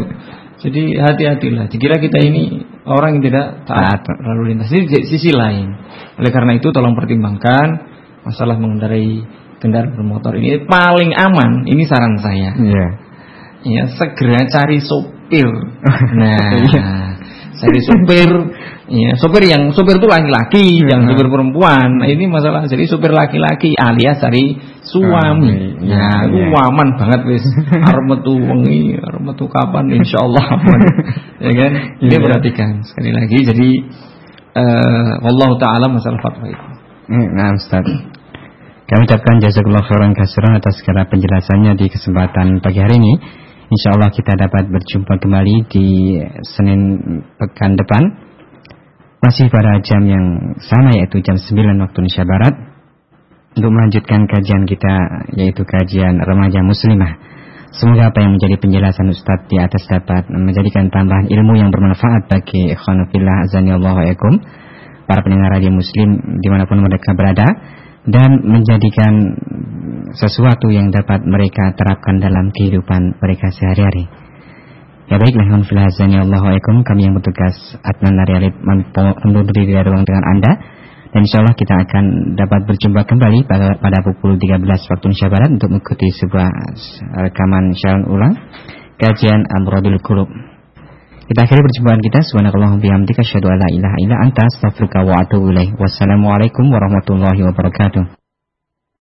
jadi hati-hatilah. Dikira kita ini orang yang tidak taat lalu lintas. Ini sisi lain. Oleh karena itu tolong pertimbangkan masalah mengendarai kendaraan bermotor ini. Paling aman ini saran saya.
Yeah.
ya segera cari sopir. Nah iya. cari sopir Ya, sopir yang sopir itu laki-laki, hmm. yang sopir perempuan. Nah, ini masalah jadi sopir laki-laki alias dari suami. Hmm, ya, itu ya. aman banget wis. Arep metu wengi, arep metu kapan insyaallah ya kan? Ini ya. perhatikan sekali lagi jadi uh, Allah taala masalah fatwa itu.
Nah, Ustaz. Kami ucapkan jazakallahu khairan kasiran atas segala penjelasannya di kesempatan pagi hari ini. Insya Allah kita dapat berjumpa kembali di Senin pekan depan masih pada jam yang sama yaitu jam 9 waktu Indonesia Barat untuk melanjutkan kajian kita yaitu kajian remaja muslimah. Semoga apa yang menjadi penjelasan Ustadz di atas dapat menjadikan tambahan ilmu yang bermanfaat bagi ikhwanufillah azanillahu alaikum para pendengar radio muslim di mana pun mereka berada dan menjadikan sesuatu yang dapat mereka terapkan dalam kehidupan mereka sehari-hari. Ya baiklah, Allah Kami yang bertugas Adnan Naryalid Undur diri dari ruang dengan Anda Dan insya Allah kita akan dapat berjumpa kembali pada, pada pukul 13 waktu Indonesia Barat untuk mengikuti sebuah rekaman siaran ulang kajian Amrodul Qulub. Kita akhiri perjumpaan kita. Subhanallah bihamdika asyhadu an la ilaha illa anta astaghfiruka wa atubu. Wassalamualaikum warahmatullahi wabarakatuh.